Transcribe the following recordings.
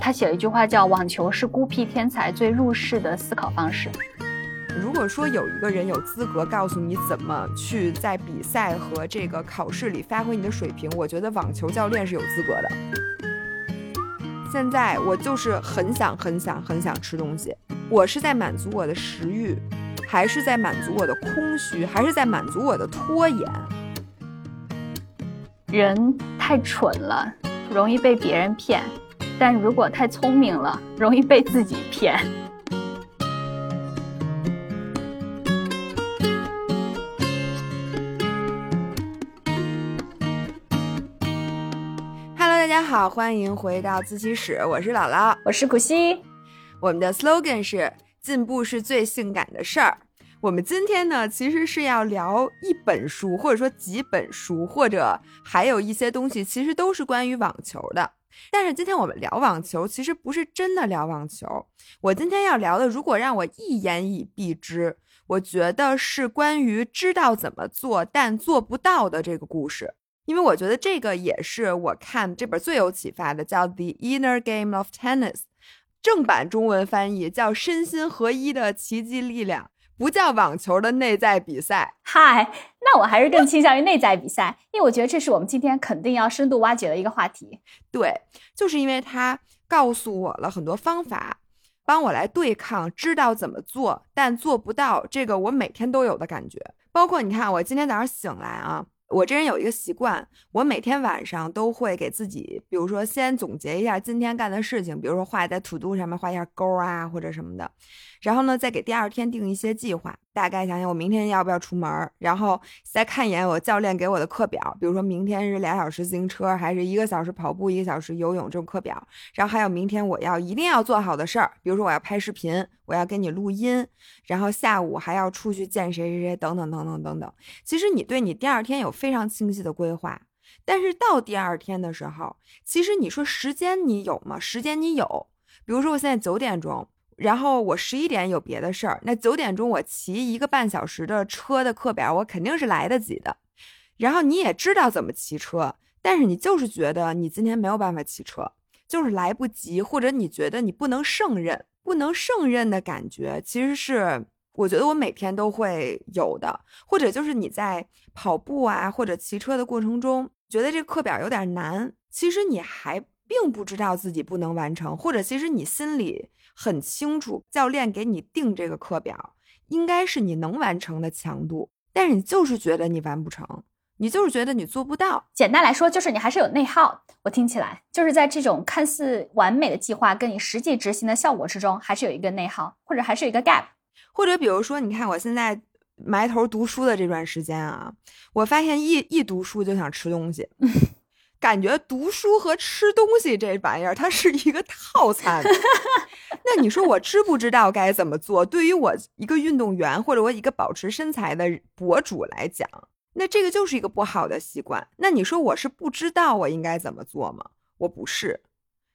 他写了一句话叫“网球是孤僻天才最入世的思考方式”。如果说有一个人有资格告诉你怎么去在比赛和这个考试里发挥你的水平，我觉得网球教练是有资格的。现在我就是很想很想很想吃东西，我是在满足我的食欲，还是在满足我的空虚，还是在满足我的拖延？人太蠢了，容易被别人骗；但如果太聪明了，容易被自己骗。Hello，大家好，欢迎回到自习室，我是姥姥，我是古希。我们的 slogan 是“进步是最性感的事儿”。我们今天呢，其实是要聊一本书，或者说几本书，或者还有一些东西，其实都是关于网球的。但是今天我们聊网球，其实不是真的聊网球。我今天要聊的，如果让我一言以蔽之，我觉得是关于知道怎么做但做不到的这个故事。因为我觉得这个也是我看这本最有启发的，叫《The Inner Game of Tennis》，正版中文翻译叫“身心合一的奇迹力量”。不叫网球的内在比赛，嗨，那我还是更倾向于内在比赛，因为我觉得这是我们今天肯定要深度挖掘的一个话题。对，就是因为他告诉我了很多方法，帮我来对抗，知道怎么做，但做不到，这个我每天都有的感觉。包括你看，我今天早上醒来啊。我这人有一个习惯，我每天晚上都会给自己，比如说先总结一下今天干的事情，比如说画在 To Do 上面画一下勾啊，或者什么的，然后呢，再给第二天定一些计划，大概想想我明天要不要出门，然后再看一眼我教练给我的课表，比如说明天是俩小时自行车，还是一个小时跑步，一个小时游泳这种课表，然后还有明天我要一定要做好的事儿，比如说我要拍视频。我要给你录音，然后下午还要出去见谁谁谁，等等等等等等。其实你对你第二天有非常清晰的规划，但是到第二天的时候，其实你说时间你有吗？时间你有。比如说我现在九点钟，然后我十一点有别的事儿，那九点钟我骑一个半小时的车的课表，我肯定是来得及的。然后你也知道怎么骑车，但是你就是觉得你今天没有办法骑车，就是来不及，或者你觉得你不能胜任。不能胜任的感觉，其实是我觉得我每天都会有的，或者就是你在跑步啊或者骑车的过程中，觉得这个课表有点难，其实你还并不知道自己不能完成，或者其实你心里很清楚，教练给你定这个课表应该是你能完成的强度，但是你就是觉得你完不成。你就是觉得你做不到。简单来说，就是你还是有内耗。我听起来就是在这种看似完美的计划跟你实际执行的效果之中，还是有一个内耗，或者还是有一个 gap。或者比如说，你看我现在埋头读书的这段时间啊，我发现一一读书就想吃东西，感觉读书和吃东西这玩意儿它是一个套餐。那你说我知不知道该怎么做？对于我一个运动员或者我一个保持身材的博主来讲。那这个就是一个不好的习惯。那你说我是不知道我应该怎么做吗？我不是，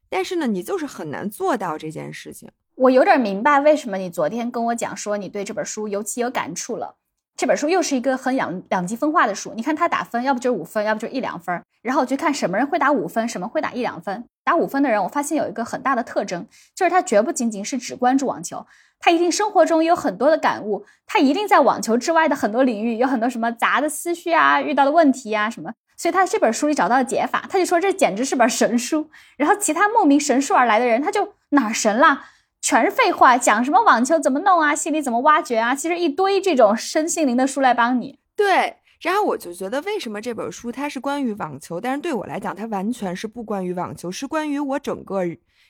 但是呢，你就是很难做到这件事情。我有点明白为什么你昨天跟我讲说你对这本书尤其有感触了。这本书又是一个很两两极分化的书。你看他打分，要不就是五分，要不就是一两分。然后我去看什么人会打五分，什么会打一两分。打五分的人，我发现有一个很大的特征，就是他绝不仅仅是只关注网球。他一定生活中有很多的感悟，他一定在网球之外的很多领域有很多什么杂的思绪啊，遇到的问题啊什么，所以他这本书里找到了解法，他就说这简直是本神书。然后其他慕名神书而来的人，他就哪神了，全是废话，讲什么网球怎么弄啊，心理怎么挖掘啊，其实一堆这种身心灵的书来帮你。对，然后我就觉得为什么这本书它是关于网球，但是对我来讲，它完全是不关于网球，是关于我整个。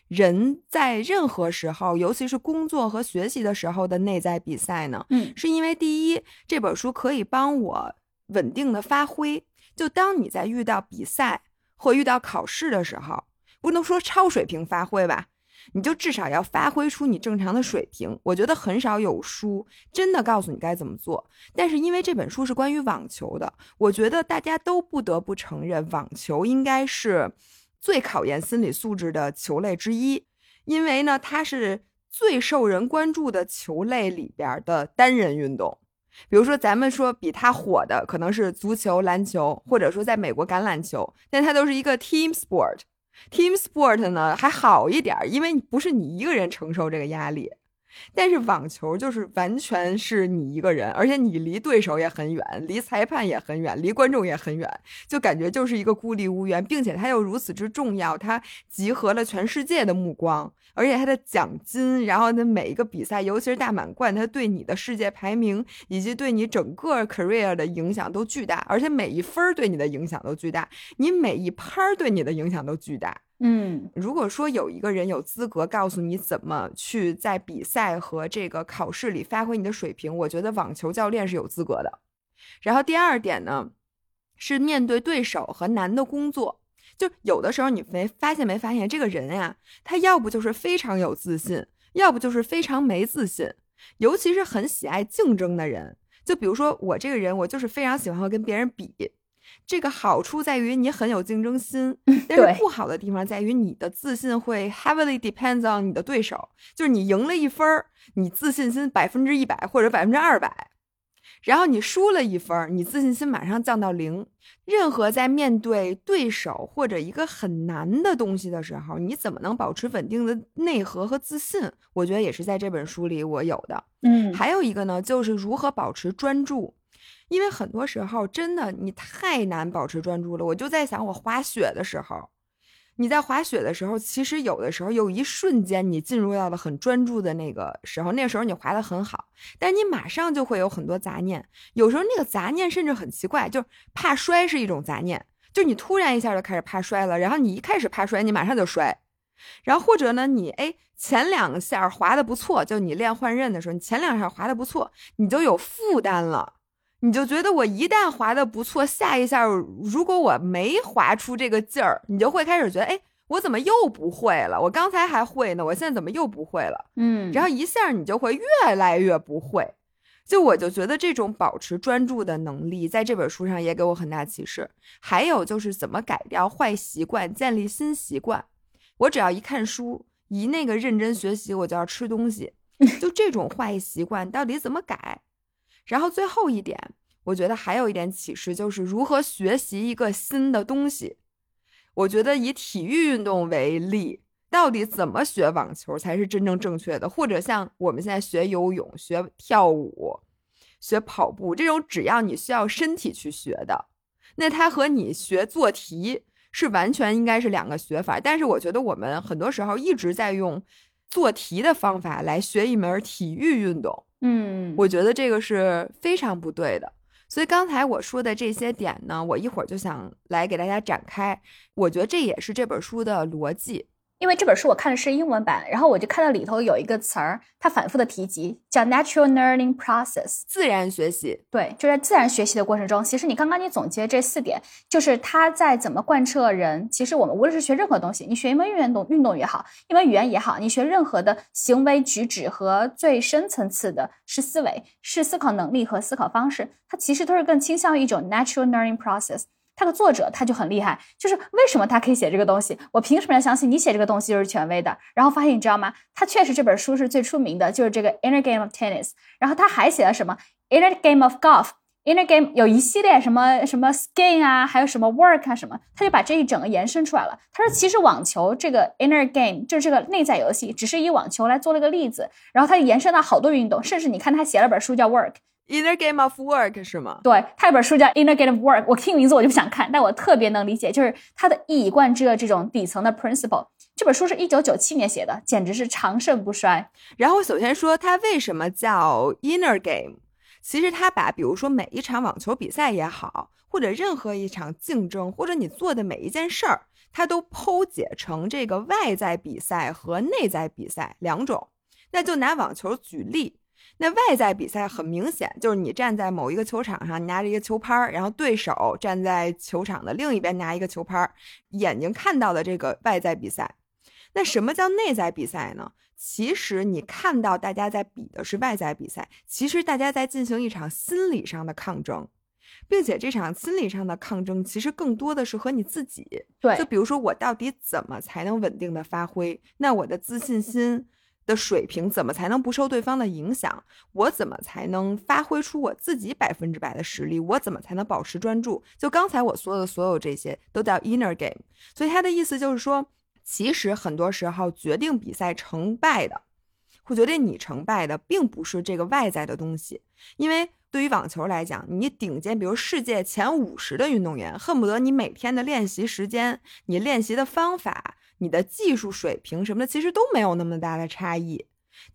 人在任何时候，尤其是工作和学习的时候的内在比赛呢？嗯，是因为第一，这本书可以帮我稳定的发挥。就当你在遇到比赛或遇到考试的时候，不能说超水平发挥吧，你就至少要发挥出你正常的水平。我觉得很少有书真的告诉你该怎么做。但是因为这本书是关于网球的，我觉得大家都不得不承认，网球应该是。最考验心理素质的球类之一，因为呢，它是最受人关注的球类里边的单人运动。比如说，咱们说比它火的可能是足球、篮球，或者说在美国橄榄球，但它都是一个 team sport。Team sport 呢还好一点，因为不是你一个人承受这个压力。但是网球就是完全是你一个人，而且你离对手也很远，离裁判也很远，离观众也很远，就感觉就是一个孤立无援，并且它又如此之重要，它集合了全世界的目光，而且它的奖金，然后呢每一个比赛，尤其是大满贯，它对你的世界排名以及对你整个 career 的影响都巨大，而且每一分对你的影响都巨大，你每一拍对你的影响都巨大。嗯，如果说有一个人有资格告诉你怎么去在比赛和这个考试里发挥你的水平，我觉得网球教练是有资格的。然后第二点呢，是面对对手和难的工作，就有的时候你没发现没发现，这个人呀，他要不就是非常有自信，要不就是非常没自信，尤其是很喜爱竞争的人。就比如说我这个人，我就是非常喜欢和跟别人比。这个好处在于你很有竞争心，但是不好的地方在于你的自信会 heavily depends on 你的对手，就是你赢了一分儿，你自信心百分之一百或者百分之二百，然后你输了一分儿，你自信心马上降到零。任何在面对对手或者一个很难的东西的时候，你怎么能保持稳定的内核和自信？我觉得也是在这本书里我有的。嗯，还有一个呢，就是如何保持专注。因为很多时候真的你太难保持专注了，我就在想，我滑雪的时候，你在滑雪的时候，其实有的时候有一瞬间你进入到了很专注的那个时候，那时候你滑的很好，但你马上就会有很多杂念，有时候那个杂念甚至很奇怪，就是怕摔是一种杂念，就你突然一下就开始怕摔了，然后你一开始怕摔，你马上就摔，然后或者呢，你哎前两下滑的不错，就你练换刃的时候，你前两下滑的不错，你就有负担了。你就觉得我一旦滑的不错，下一下如果我没滑出这个劲儿，你就会开始觉得，哎，我怎么又不会了？我刚才还会呢，我现在怎么又不会了？嗯，然后一下你就会越来越不会。就我就觉得这种保持专注的能力，在这本书上也给我很大启示。还有就是怎么改掉坏习惯，建立新习惯。我只要一看书，一那个认真学习，我就要吃东西。就这种坏习惯到底怎么改？然后最后一点，我觉得还有一点启示，就是如何学习一个新的东西。我觉得以体育运动为例，到底怎么学网球才是真正正确的？或者像我们现在学游泳、学跳舞、学跑步这种，只要你需要身体去学的，那它和你学做题是完全应该是两个学法。但是我觉得我们很多时候一直在用做题的方法来学一门体育运动。嗯，我觉得这个是非常不对的。所以刚才我说的这些点呢，我一会儿就想来给大家展开。我觉得这也是这本书的逻辑。因为这本书我看的是英文版，然后我就看到里头有一个词儿，它反复的提及，叫 natural learning process，自然学习。对，就在自然学习的过程中，其实你刚刚你总结这四点，就是它在怎么贯彻人。其实我们无论是学任何东西，你学一门运动，运动也好，一门语言也好，你学任何的行为举止和最深层次的是思维，是思考能力和思考方式，它其实都是更倾向于一种 natural learning process。他的作者他就很厉害，就是为什么他可以写这个东西？我凭什么要相信你写这个东西就是权威的？然后发现你知道吗？他确实这本书是最出名的，就是这个 Inner Game of Tennis。然后他还写了什么 Inner Game of Golf？Inner Game 有一系列什么什么 Skin 啊，还有什么 Work 啊什么，他就把这一整个延伸出来了。他说其实网球这个 Inner Game 就是这个内在游戏，只是以网球来做了个例子，然后他就延伸到好多运动，甚至你看他写了本书叫 Work。Inner Game of Work 是吗？对，他有本书叫 Inner Game of Work，我听名字我就不想看，但我特别能理解，就是他的一以贯之的这种底层的 principle。这本书是一九九七年写的，简直是长盛不衰。然后首先说它为什么叫 Inner Game，其实他把比如说每一场网球比赛也好，或者任何一场竞争，或者你做的每一件事儿，它都剖解成这个外在比赛和内在比赛两种。那就拿网球举例。那外在比赛很明显，就是你站在某一个球场上，你拿着一个球拍儿，然后对手站在球场的另一边拿一个球拍儿，眼睛看到的这个外在比赛。那什么叫内在比赛呢？其实你看到大家在比的是外在比赛，其实大家在进行一场心理上的抗争，并且这场心理上的抗争其实更多的是和你自己。对，就比如说我到底怎么才能稳定的发挥？那我的自信心。的水平怎么才能不受对方的影响？我怎么才能发挥出我自己百分之百的实力？我怎么才能保持专注？就刚才我说的所有这些都叫 inner game。所以他的意思就是说，其实很多时候决定比赛成败的，会决定你成败的，并不是这个外在的东西。因为对于网球来讲，你顶尖，比如世界前五十的运动员，恨不得你每天的练习时间、你练习的方法。你的技术水平什么的，其实都没有那么大的差异，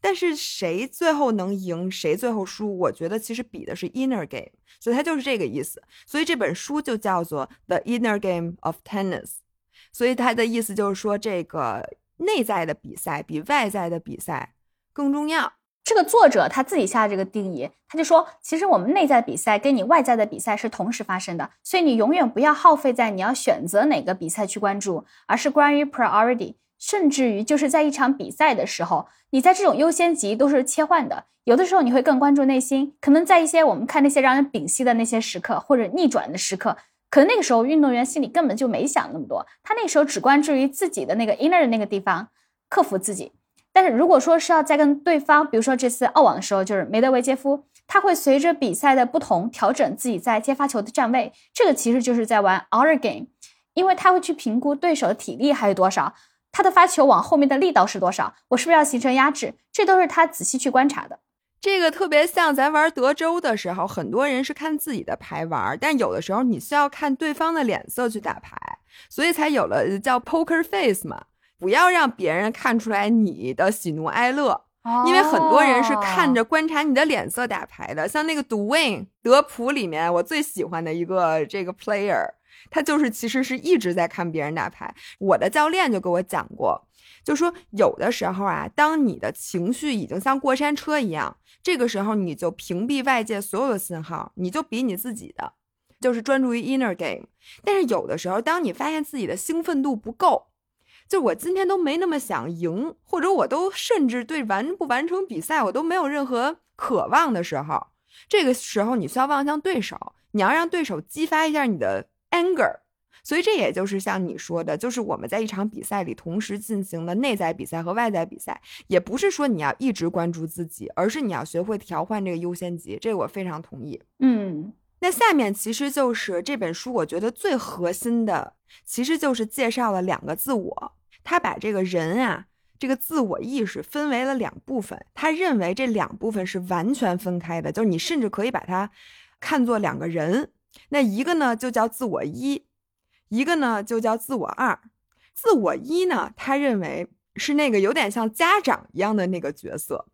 但是谁最后能赢，谁最后输，我觉得其实比的是 inner game，所以它就是这个意思。所以这本书就叫做 The Inner Game of Tennis，所以它的意思就是说，这个内在的比赛比外在的比赛更重要。这个作者他自己下这个定义，他就说，其实我们内在比赛跟你外在的比赛是同时发生的，所以你永远不要耗费在你要选择哪个比赛去关注，而是关于 priority，甚至于就是在一场比赛的时候，你在这种优先级都是切换的，有的时候你会更关注内心，可能在一些我们看那些让人屏息的那些时刻或者逆转的时刻，可能那个时候运动员心里根本就没想那么多，他那时候只关注于自己的那个 inner 的那个地方，克服自己。但是如果说是要再跟对方，比如说这次澳网的时候，就是梅德韦杰夫，他会随着比赛的不同调整自己在接发球的站位，这个其实就是在玩 our game，因为他会去评估对手的体力还有多少，他的发球往后面的力道是多少，我是不是要形成压制，这都是他仔细去观察的。这个特别像咱玩德州的时候，很多人是看自己的牌玩，但有的时候你需要看对方的脸色去打牌，所以才有了叫 poker face 嘛。不要让别人看出来你的喜怒哀乐，因为很多人是看着观察你的脸色打牌的。像那个 Dwayne 德普里面，我最喜欢的一个这个 player，他就是其实是一直在看别人打牌。我的教练就跟我讲过，就说有的时候啊，当你的情绪已经像过山车一样，这个时候你就屏蔽外界所有的信号，你就比你自己的，就是专注于 inner game。但是有的时候，当你发现自己的兴奋度不够。就我今天都没那么想赢，或者我都甚至对完不完成比赛我都没有任何渴望的时候，这个时候你需要望向对手，你要让对手激发一下你的 anger。所以这也就是像你说的，就是我们在一场比赛里同时进行的内在比赛和外在比赛，也不是说你要一直关注自己，而是你要学会调换这个优先级。这个我非常同意。嗯，那下面其实就是这本书我觉得最核心的，其实就是介绍了两个自我。他把这个人啊，这个自我意识分为了两部分。他认为这两部分是完全分开的，就是你甚至可以把它看作两个人。那一个呢就叫自我一，一个呢就叫自我二。自我一呢，他认为是那个有点像家长一样的那个角色，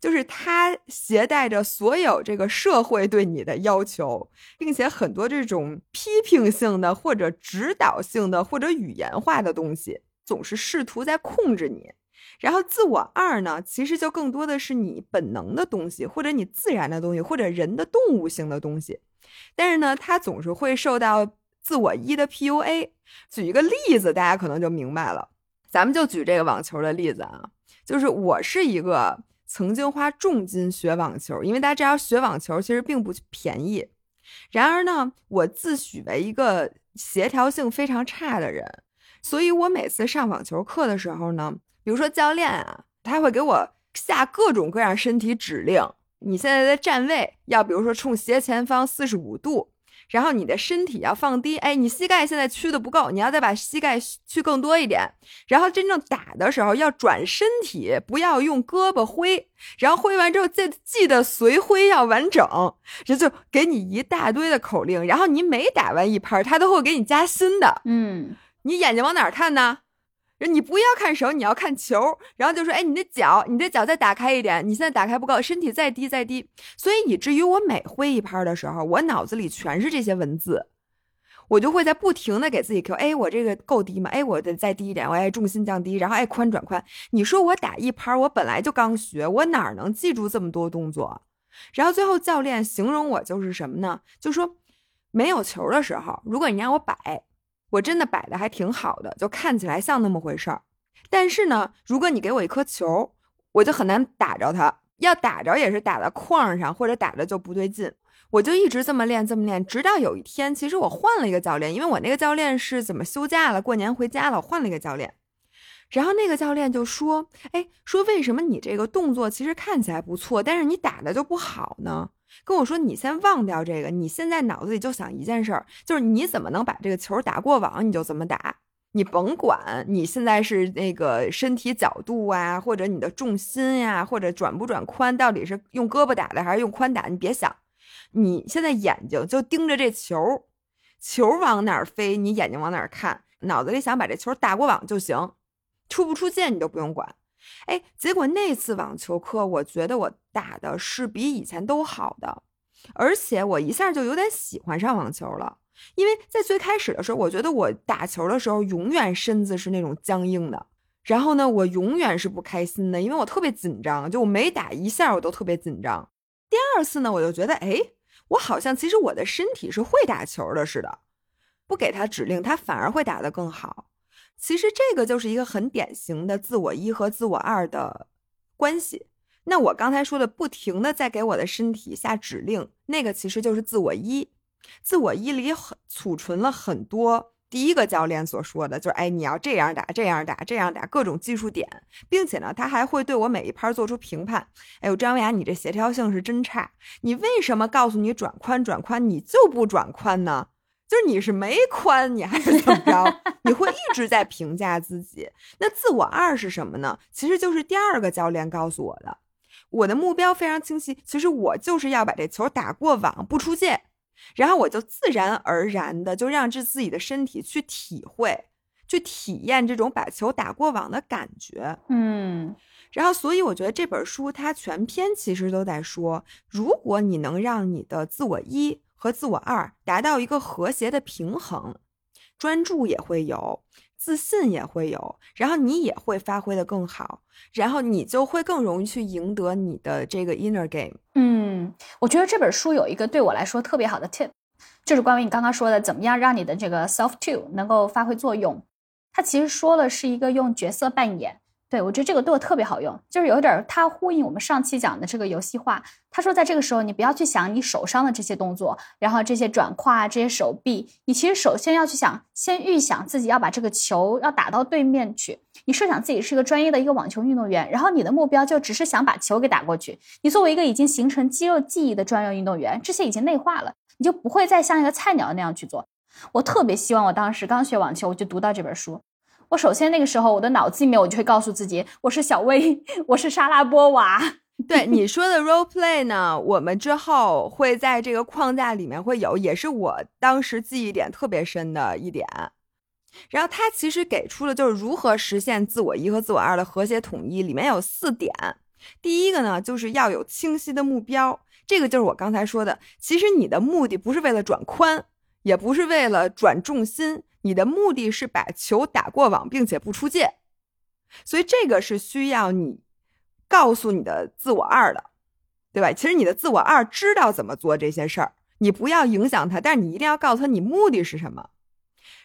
就是他携带着所有这个社会对你的要求，并且很多这种批评性的或者指导性的或者语言化的东西。总是试图在控制你，然后自我二呢，其实就更多的是你本能的东西，或者你自然的东西，或者人的动物性的东西。但是呢，它总是会受到自我一的 PUA。举一个例子，大家可能就明白了。咱们就举这个网球的例子啊，就是我是一个曾经花重金学网球，因为大家知道学网球其实并不便宜。然而呢，我自诩为一个协调性非常差的人。所以，我每次上网球课的时候呢，比如说教练啊，他会给我下各种各样身体指令。你现在的站位要，比如说冲斜前方四十五度，然后你的身体要放低。哎，你膝盖现在屈的不够，你要再把膝盖屈更多一点。然后真正打的时候要转身体，不要用胳膊挥。然后挥完之后，记记得随挥要完整。这就给你一大堆的口令，然后你每打完一拍，他都会给你加新的。嗯。你眼睛往哪儿看呢？你不要看手，你要看球。然后就说：“哎，你的脚，你的脚再打开一点。你现在打开不够，身体再低再低。”所以以至于我每挥一拍的时候，我脑子里全是这些文字，我就会在不停的给自己 Q。哎，我这个够低吗？哎，我得再低一点。我哎，重心降低，然后哎，宽转宽。你说我打一拍，我本来就刚学，我哪能记住这么多动作？然后最后教练形容我就是什么呢？就说没有球的时候，如果你让我摆。我真的摆的还挺好的，就看起来像那么回事儿。但是呢，如果你给我一颗球，我就很难打着它。要打着也是打在框上，或者打着就不对劲。我就一直这么练，这么练，直到有一天，其实我换了一个教练，因为我那个教练是怎么休假了，过年回家了，我换了一个教练。然后那个教练就说：“哎，说为什么你这个动作其实看起来不错，但是你打的就不好呢？”跟我说：“你先忘掉这个，你现在脑子里就想一件事儿，就是你怎么能把这个球打过网，你就怎么打。你甭管你现在是那个身体角度啊，或者你的重心呀，或者转不转宽，到底是用胳膊打的还是用髋打，你别想，你现在眼睛就盯着这球，球往哪儿飞，你眼睛往哪儿看，脑子里想把这球打过网就行，出不出界你都不用管。哎，结果那次网球课，我觉得我打的是比以前都好的，而且我一下就有点喜欢上网球了。因为在最开始的时候，我觉得我打球的时候永远身子是那种僵硬的，然后呢，我永远是不开心的，因为我特别紧张，就我每打一下我都特别紧张。第二次呢，我就觉得，哎，我好像其实我的身体是会打球的似的，不给他指令，他反而会打得更好。其实这个就是一个很典型的自我一和自我二的关系。那我刚才说的不停的在给我的身体下指令，那个其实就是自我一。自我一里很储存了很多第一个教练所说的，就是哎，你要这样打，这样打，这样打，各种技术点，并且呢，他还会对我每一拍做出评判。哎呦，张文雅，你这协调性是真差，你为什么告诉你转宽转宽，你就不转宽呢？就是你是没宽，你还是怎么着？你会一直在评价自己。那自我二是什么呢？其实就是第二个教练告诉我的，我的目标非常清晰，其实我就是要把这球打过网，不出界。然后我就自然而然的就让这自己的身体去体会、去体验这种把球打过网的感觉。嗯，然后所以我觉得这本书它全篇其实都在说，如果你能让你的自我一和自我二达到一个和谐的平衡，专注也会有。自信也会有，然后你也会发挥的更好，然后你就会更容易去赢得你的这个 inner game。嗯，我觉得这本书有一个对我来说特别好的 tip，就是关于你刚刚说的怎么样让你的这个 self two 能够发挥作用。它其实说的是一个用角色扮演。对，我觉得这个对我特别好用，就是有点它呼应我们上期讲的这个游戏化。他说，在这个时候，你不要去想你手上的这些动作，然后这些转胯、这些手臂，你其实首先要去想，先预想自己要把这个球要打到对面去。你设想自己是一个专业的一个网球运动员，然后你的目标就只是想把球给打过去。你作为一个已经形成肌肉记忆的专业运动员，这些已经内化了，你就不会再像一个菜鸟那样去做。我特别希望我当时刚学网球，我就读到这本书。我首先那个时候，我的脑子里面我就会告诉自己，我是小薇，我是莎拉波娃。对你说的 role play 呢，我们之后会在这个框架里面会有，也是我当时记忆点特别深的一点。然后他其实给出了就是如何实现自我一和自我二的和谐统一，里面有四点。第一个呢，就是要有清晰的目标，这个就是我刚才说的，其实你的目的不是为了转宽，也不是为了转重心。你的目的是把球打过网，并且不出界，所以这个是需要你告诉你的自我二的，对吧？其实你的自我二知道怎么做这些事儿，你不要影响他，但是你一定要告诉他你目的是什么。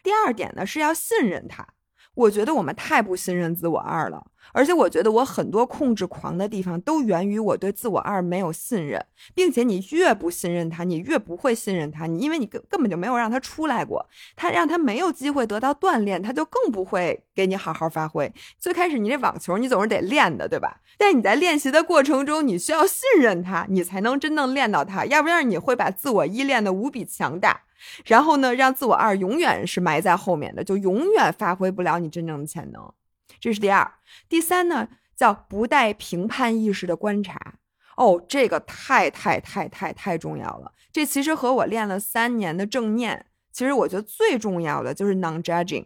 第二点呢，是要信任他。我觉得我们太不信任自我二了。而且我觉得我很多控制狂的地方都源于我对自我二没有信任，并且你越不信任他，你越不会信任他。你因为你根根本就没有让他出来过，他让他没有机会得到锻炼，他就更不会给你好好发挥。最开始你这网球你总是得练的，对吧？但你在练习的过程中，你需要信任他，你才能真正练到他。要不然你会把自我依恋的无比强大，然后呢，让自我二永远是埋在后面的，就永远发挥不了你真正的潜能。这是第二，第三呢，叫不带评判意识的观察。哦，这个太太太太太重要了。这其实和我练了三年的正念，其实我觉得最重要的就是 non-judging。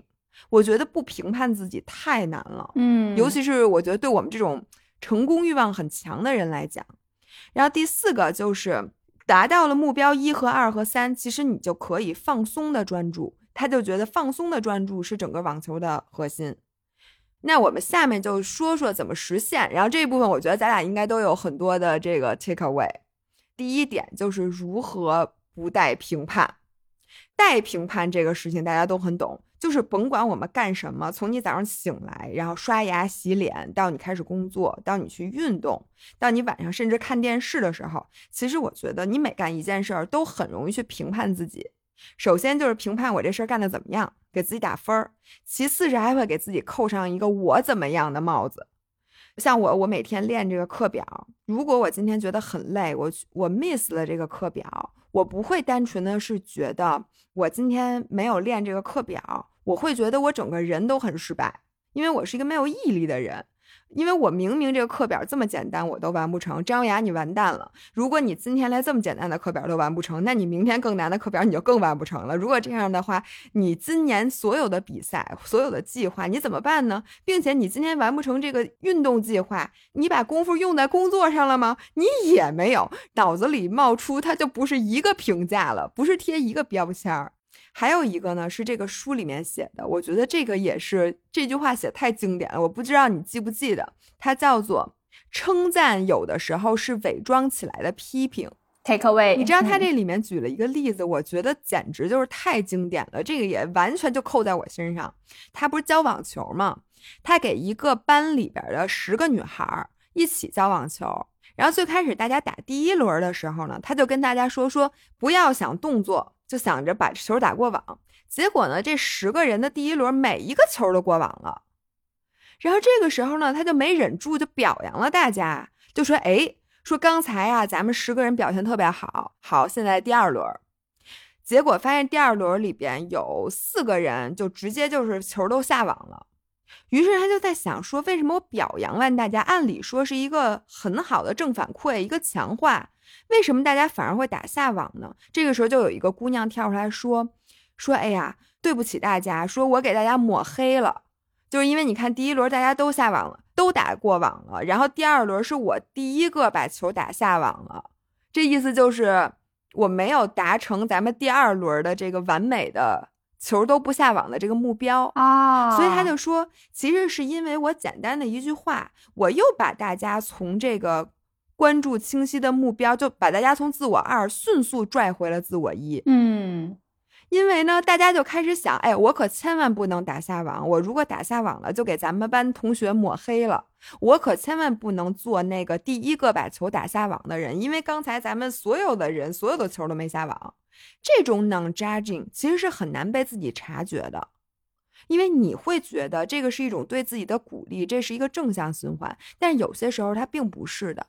我觉得不评判自己太难了，嗯，尤其是我觉得对我们这种成功欲望很强的人来讲。然后第四个就是达到了目标一和二和三，其实你就可以放松的专注。他就觉得放松的专注是整个网球的核心。那我们下面就说说怎么实现，然后这一部分我觉得咱俩应该都有很多的这个 take away。第一点就是如何不带评判，带评判这个事情大家都很懂，就是甭管我们干什么，从你早上醒来，然后刷牙洗脸，到你开始工作，到你去运动，到你晚上甚至看电视的时候，其实我觉得你每干一件事儿都很容易去评判自己。首先就是评判我这事儿干的怎么样。给自己打分儿；其次是还会给自己扣上一个我怎么样的帽子。像我，我每天练这个课表，如果我今天觉得很累，我我 miss 了这个课表，我不会单纯的是觉得我今天没有练这个课表，我会觉得我整个人都很失败，因为我是一个没有毅力的人。因为我明明这个课表这么简单，我都完不成。张雅，你完蛋了！如果你今天连这么简单的课表都完不成，那你明天更难的课表你就更完不成了。如果这样的话，你今年所有的比赛、所有的计划，你怎么办呢？并且你今天完不成这个运动计划，你把功夫用在工作上了吗？你也没有，脑子里冒出它就不是一个评价了，不是贴一个标签儿。还有一个呢，是这个书里面写的，我觉得这个也是这句话写太经典了，我不知道你记不记得，它叫做称赞有的时候是伪装起来的批评。Take away，你知道他这里面举了一个例子，我觉得简直就是太经典了，这个也完全就扣在我身上。他不是教网球吗？他给一个班里边的十个女孩一起教网球，然后最开始大家打第一轮的时候呢，他就跟大家说说不要想动作。就想着把球打过网，结果呢，这十个人的第一轮每一个球都过网了。然后这个时候呢，他就没忍住，就表扬了大家，就说：“哎，说刚才啊，咱们十个人表现特别好，好，现在第二轮。”结果发现第二轮里边有四个人就直接就是球都下网了。于是他就在想说，为什么我表扬完大家，按理说是一个很好的正反馈，一个强化。为什么大家反而会打下网呢？这个时候就有一个姑娘跳出来说：“说哎呀，对不起大家，说我给大家抹黑了，就是因为你看第一轮大家都下网了，都打过网了，然后第二轮是我第一个把球打下网了，这意思就是我没有达成咱们第二轮的这个完美的球都不下网的这个目标啊。所以他就说，其实是因为我简单的一句话，我又把大家从这个。”关注清晰的目标，就把大家从自我二迅速拽回了自我一。嗯，因为呢，大家就开始想，哎，我可千万不能打下网。我如果打下网了，就给咱们班同学抹黑了。我可千万不能做那个第一个把球打下网的人，因为刚才咱们所有的人，所有的球都没下网。这种 non judging 其实是很难被自己察觉的，因为你会觉得这个是一种对自己的鼓励，这是一个正向循环。但有些时候它并不是的。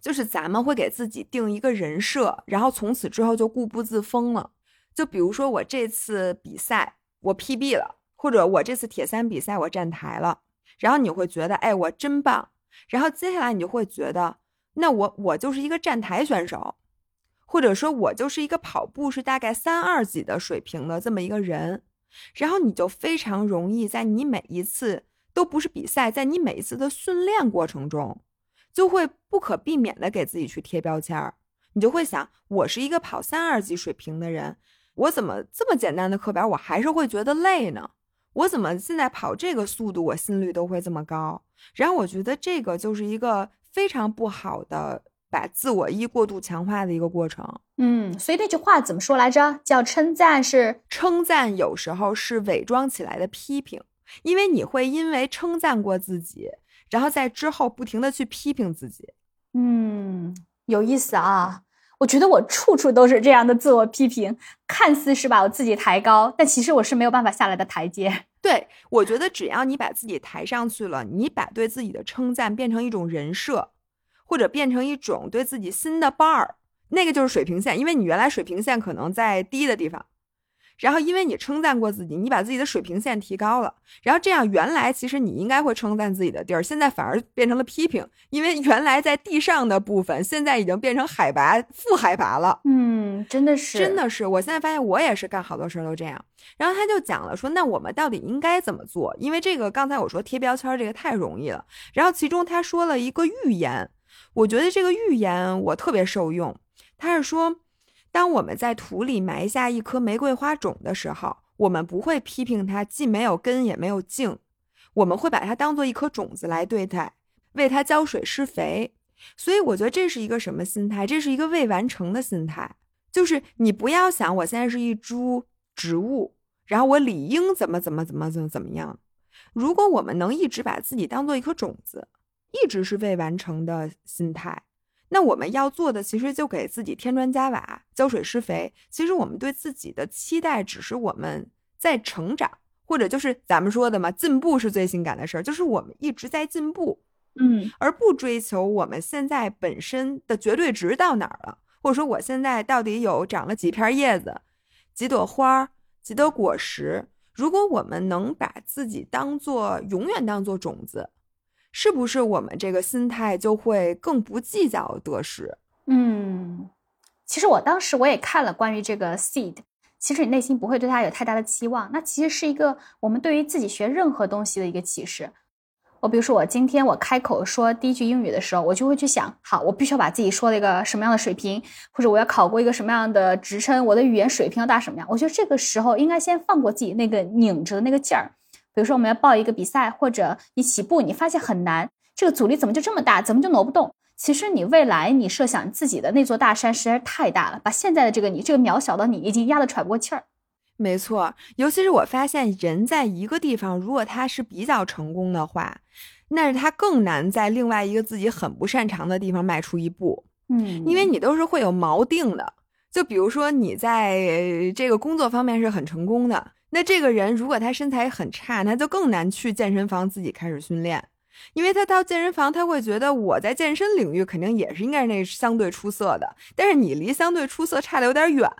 就是咱们会给自己定一个人设，然后从此之后就固步自封了。就比如说我这次比赛我 PB 了，或者我这次铁三比赛我站台了，然后你会觉得哎我真棒，然后接下来你就会觉得那我我就是一个站台选手，或者说我就是一个跑步是大概三二级的水平的这么一个人，然后你就非常容易在你每一次都不是比赛，在你每一次的训练过程中。就会不可避免的给自己去贴标签儿，你就会想，我是一个跑三二级水平的人，我怎么这么简单的课表我还是会觉得累呢？我怎么现在跑这个速度我心率都会这么高？然后我觉得这个就是一个非常不好的把自我一过度强化的一个过程。嗯，所以那句话怎么说来着？叫称赞是称赞，有时候是伪装起来的批评，因为你会因为称赞过自己。然后在之后不停的去批评自己，嗯，有意思啊！我觉得我处处都是这样的自我批评，看似是把我自己抬高，但其实我是没有办法下来的台阶。对，我觉得只要你把自己抬上去了，你把对自己的称赞变成一种人设，或者变成一种对自己新的 bar，那个就是水平线，因为你原来水平线可能在低的地方。然后，因为你称赞过自己，你把自己的水平线提高了。然后这样，原来其实你应该会称赞自己的地儿，现在反而变成了批评，因为原来在地上的部分，现在已经变成海拔负海拔了。嗯，真的是，真的是。我现在发现我也是干好多事儿都这样。然后他就讲了说，那我们到底应该怎么做？因为这个刚才我说贴标签这个太容易了。然后其中他说了一个预言，我觉得这个预言我特别受用。他是说。当我们在土里埋下一颗玫瑰花种的时候，我们不会批评它既没有根也没有茎，我们会把它当做一颗种子来对待，为它浇水施肥。所以我觉得这是一个什么心态？这是一个未完成的心态，就是你不要想我现在是一株植物，然后我理应怎么怎么怎么怎么怎么样。如果我们能一直把自己当做一颗种子，一直是未完成的心态。那我们要做的，其实就给自己添砖加瓦、浇水施肥。其实我们对自己的期待，只是我们在成长，或者就是咱们说的嘛，进步是最性感的事儿，就是我们一直在进步，嗯而不追求我们现在本身的绝对值到哪儿了，或者说我现在到底有长了几片叶子、几朵花、几朵果实。如果我们能把自己当做永远当做种子，是不是我们这个心态就会更不计较得失？嗯，其实我当时我也看了关于这个 seed，其实你内心不会对它有太大的期望，那其实是一个我们对于自己学任何东西的一个启示。我比如说，我今天我开口说第一句英语的时候，我就会去想，好，我必须要把自己说了一个什么样的水平，或者我要考过一个什么样的职称，我的语言水平要达什么样。我觉得这个时候应该先放过自己那个拧着的那个劲儿。比如说，我们要报一个比赛，或者你起步，你发现很难，这个阻力怎么就这么大，怎么就挪不动？其实你未来你设想自己的那座大山实在是太大了，把现在的这个你，这个渺小的你，已经压得喘不过气儿。没错，尤其是我发现，人在一个地方，如果他是比较成功的话，那是他更难在另外一个自己很不擅长的地方迈出一步，嗯因为你都是会有锚定的。就比如说你在呃这个工作方面是很成功的，那这个人如果他身材很差，那就更难去健身房自己开始训练，因为他到健身房他会觉得我在健身领域肯定也是应该是那相对出色的，但是你离相对出色差的有点远，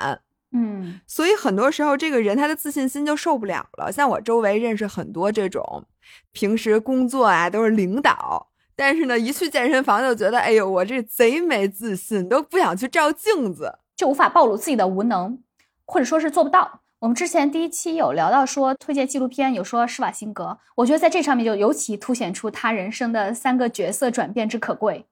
嗯所以很多时候，这个人他的自信心就受不了了。像我周围认识很多这种，平时工作啊都是领导，但是呢，一去健身房就觉得，哎呦，我这贼没自信，都不想去照镜子。就无法暴露自己的无能，或者说是做不到。我们之前第一期有聊到说推荐纪录片，有说施瓦辛格，我觉得在这上面就尤其凸显出他人生的三个角色转变之可贵。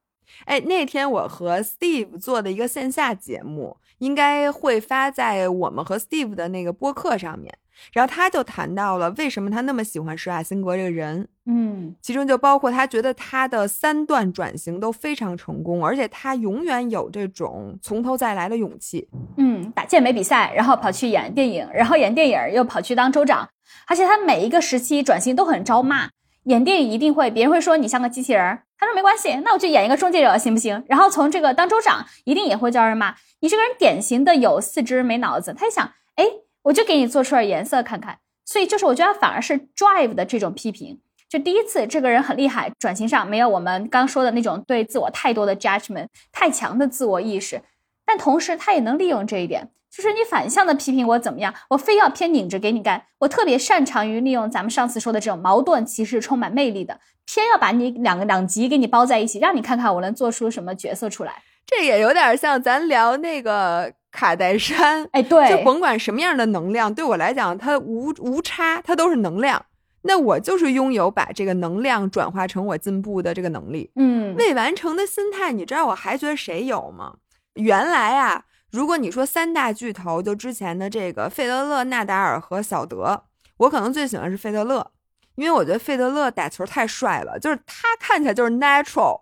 哎，那天我和 Steve 做的一个线下节目，应该会发在我们和 Steve 的那个播客上面。然后他就谈到了为什么他那么喜欢施瓦辛格这个人，嗯其中就包括他觉得他的三段转型都非常成功，而且他永远有这种从头再来的勇气。嗯，打健美比赛，然后跑去演电影，然后演电影又跑去当州长，而且他每一个时期转型都很招骂。演电影一定会，别人会说你像个机器人儿，他说没关系，那我就演一个中介者行不行？然后从这个当州长，一定也会叫人骂你这个人典型的有四肢没脑子。他一想，哎，我就给你做出点颜色看看。所以就是我觉得反而是 drive 的这种批评，就第一次这个人很厉害，转型上没有我们刚说的那种对自我太多的 judgment，太强的自我意识，但同时他也能利用这一点。就是你反向的批评我怎么样，我非要偏拧着给你干。我特别擅长于利用咱们上次说的这种矛盾，其实充满魅力的，偏要把你两个两极给你包在一起，让你看看我能做出什么角色出来。这也有点像咱聊那个卡戴珊，哎，对，就甭管什么样的能量，对我来讲，它无无差，它都是能量。那我就是拥有把这个能量转化成我进步的这个能力。嗯，未完成的心态，你知道我还觉得谁有吗？原来啊，如果你说三大巨头，就之前的这个费德勒、纳达尔和小德，我可能最喜欢是费德勒，因为我觉得费德勒打球太帅了，就是他看起来就是 natural，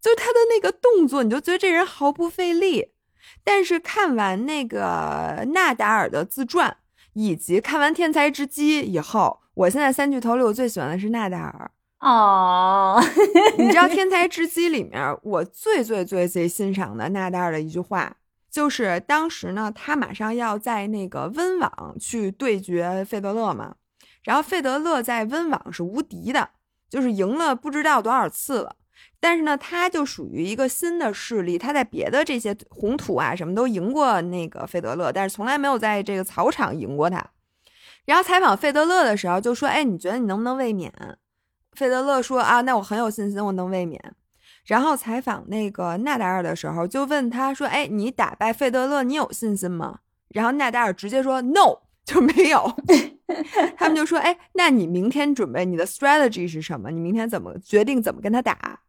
就是他的那个动作，你就觉得这人毫不费力。但是看完那个纳达尔的自传，以及看完《天才之击》以后，我现在三巨头里我最喜欢的是纳达尔。哦，你知道《天才之击》里面我最最最最欣赏的纳达尔的一句话，就是当时呢，他马上要在那个温网去对决费德勒嘛，然后费德勒在温网是无敌的，就是赢了不知道多少次了。但是呢，他就属于一个新的势力，他在别的这些红土啊什么都赢过那个费德勒，但是从来没有在这个草场赢过他。然后采访费德勒的时候就说：“哎，你觉得你能不能卫冕？”费德勒说：“啊，那我很有信心，我能卫冕。”然后采访那个纳达尔的时候，就问他说：“哎，你打败费德勒，你有信心吗？”然后纳达尔直接说：“No，就没有。”他们就说：“哎，那你明天准备你的 strategy 是什么？你明天怎么决定怎么跟他打？”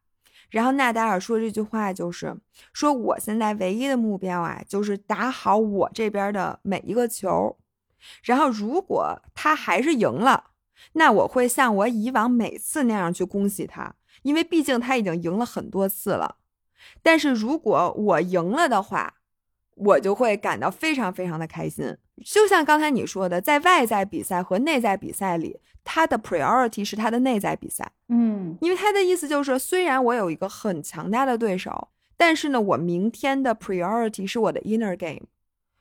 然后纳达尔说这句话就是说：“我现在唯一的目标啊，就是打好我这边的每一个球。然后如果他还是赢了。”那我会像我以往每次那样去恭喜他，因为毕竟他已经赢了很多次了。但是如果我赢了的话，我就会感到非常非常的开心。就像刚才你说的，在外在比赛和内在比赛里，他的 priority 是他的内在比赛。嗯因为他的意思就是，虽然我有一个很强大的对手，但是呢，我明天的 priority 是我的 inner game。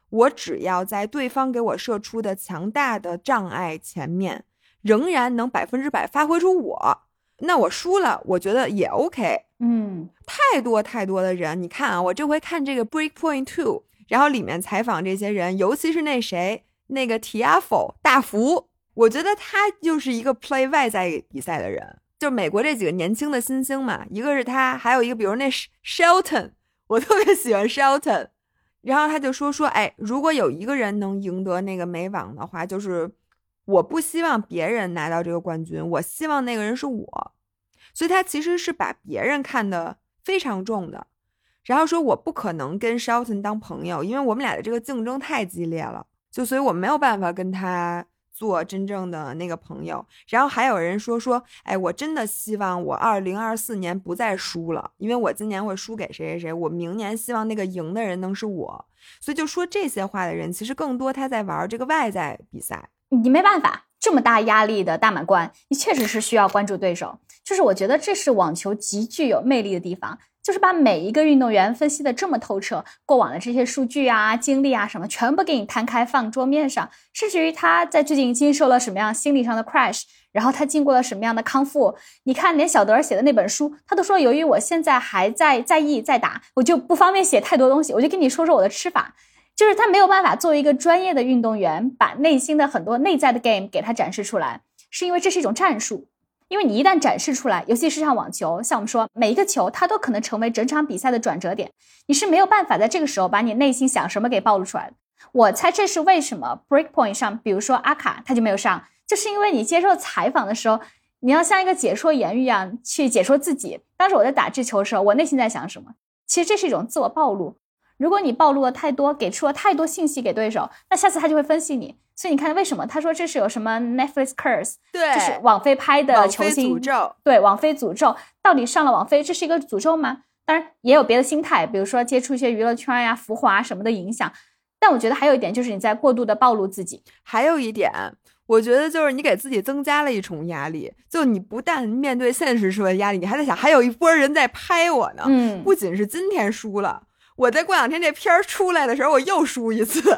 我只要在对方给我设出的强大的障碍前面，仍然能百分之百发挥出我，那我输了，我觉得也 OK。嗯，太多太多的人，你看啊，我这回看这个 Breakpoint Two，然后里面采访这些人，尤其是那谁，那个 Tiafo 大福，我觉得他就是一个 play 外在比赛的人，就美国这几个年轻的新星嘛，一个是他，还有一个比如那 Shelton，我特别喜欢 Shelton，然后他就说说，哎，如果有一个人能赢得那个美网的话，就是我不希望别人拿到这个冠军，我希望那个人是我。所以他其实是把别人看得非常重的，然后说我不可能跟 Shelton 当朋友，因为我们俩的这个竞争太激烈了，就所以我没有办法跟他做真正的那个朋友。然后还有人说说，哎，我真的希望我二零二四年不再输了，因为我今年会输给谁谁谁，我明年希望那个赢的人能是我。所以就说这些话的人，其实更多他在玩这个外在比赛。你没办法，这么大压力的大满贯，你确实是需要关注对手。就是我觉得这是网球极具有魅力的地方，就是把每一个运动员分析的这么透彻，过往的这些数据啊、经历啊什么，全部给你摊开放桌面上，甚至于他在最近经受了什么样心理上的 crash，然后他经过了什么样的康复。你看，连小德写的那本书，他都说，由于我现在还在在役在打，我就不方便写太多东西，我就跟你说说我的吃法。就是他没有办法作为一个专业的运动员，把内心的很多内在的 game 给他展示出来，是因为这是一种战术。因为你一旦展示出来，尤其是像网球，像我们说每一个球，它都可能成为整场比赛的转折点，你是没有办法在这个时候把你内心想什么给暴露出来的。我猜这是为什么 Breakpoint 上，比如说阿卡他就没有上，就是因为你接受采访的时候，你要像一个解说员一样去解说自己。当时我在打这球的时候，我内心在想什么？其实这是一种自我暴露。如果你暴露了太多，给出了太多信息给对手，那下次他就会分析你。所以你看，为什么他说这是有什么 Netflix curse？对，就是网飞拍的球星诅咒。对，网飞诅咒，到底上了网飞，这是一个诅咒吗？当然也有别的心态，比如说接触一些娱乐圈呀、浮华什么的影响。但我觉得还有一点就是你在过度的暴露自己。还有一点，我觉得就是你给自己增加了一重压力，就你不但面对现实社会压力，你还在想还有一波人在拍我呢。嗯，不仅是今天输了。我在过两天这片儿出来的时候，我又输一次，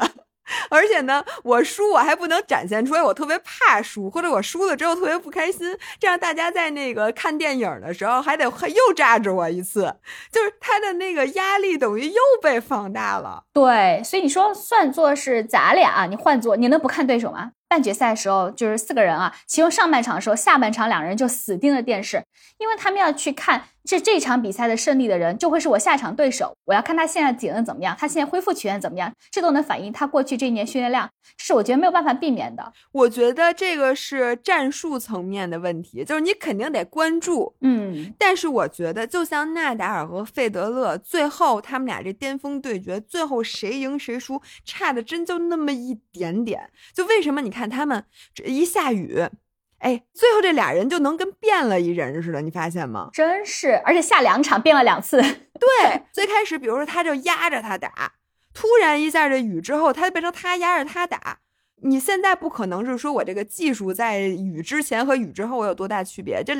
而且呢，我输我还不能展现出来，我特别怕输，或者我输了之后特别不开心，这样大家在那个看电影的时候还得又炸着我一次，就是他的那个压力等于又被放大了。对，所以你说算作是咱俩，你换做你能不看对手吗？半决赛的时候就是四个人啊，其中上半场的时候，下半场两人就死盯着电视，因为他们要去看。这这场比赛的胜利的人就会是我下一场对手。我要看他现在体能怎么样，他现在恢复曲线怎么样，这都能反映他过去这一年训练量。这是我觉得没有办法避免的。我觉得这个是战术层面的问题，就是你肯定得关注。嗯，但是我觉得，就像纳达尔和费德勒，最后他们俩这巅峰对决，最后谁赢谁输，差的真就那么一点点。就为什么你看他们这一下雨？哎，最后这俩人就能跟变了一人似的，你发现吗？真是，而且下两场变了两次。对，最开始比如说他就压着他打，突然一下这雨之后，他就变成他压着他打。你现在不可能是说我这个技术在雨之前和雨之后我有多大区别，这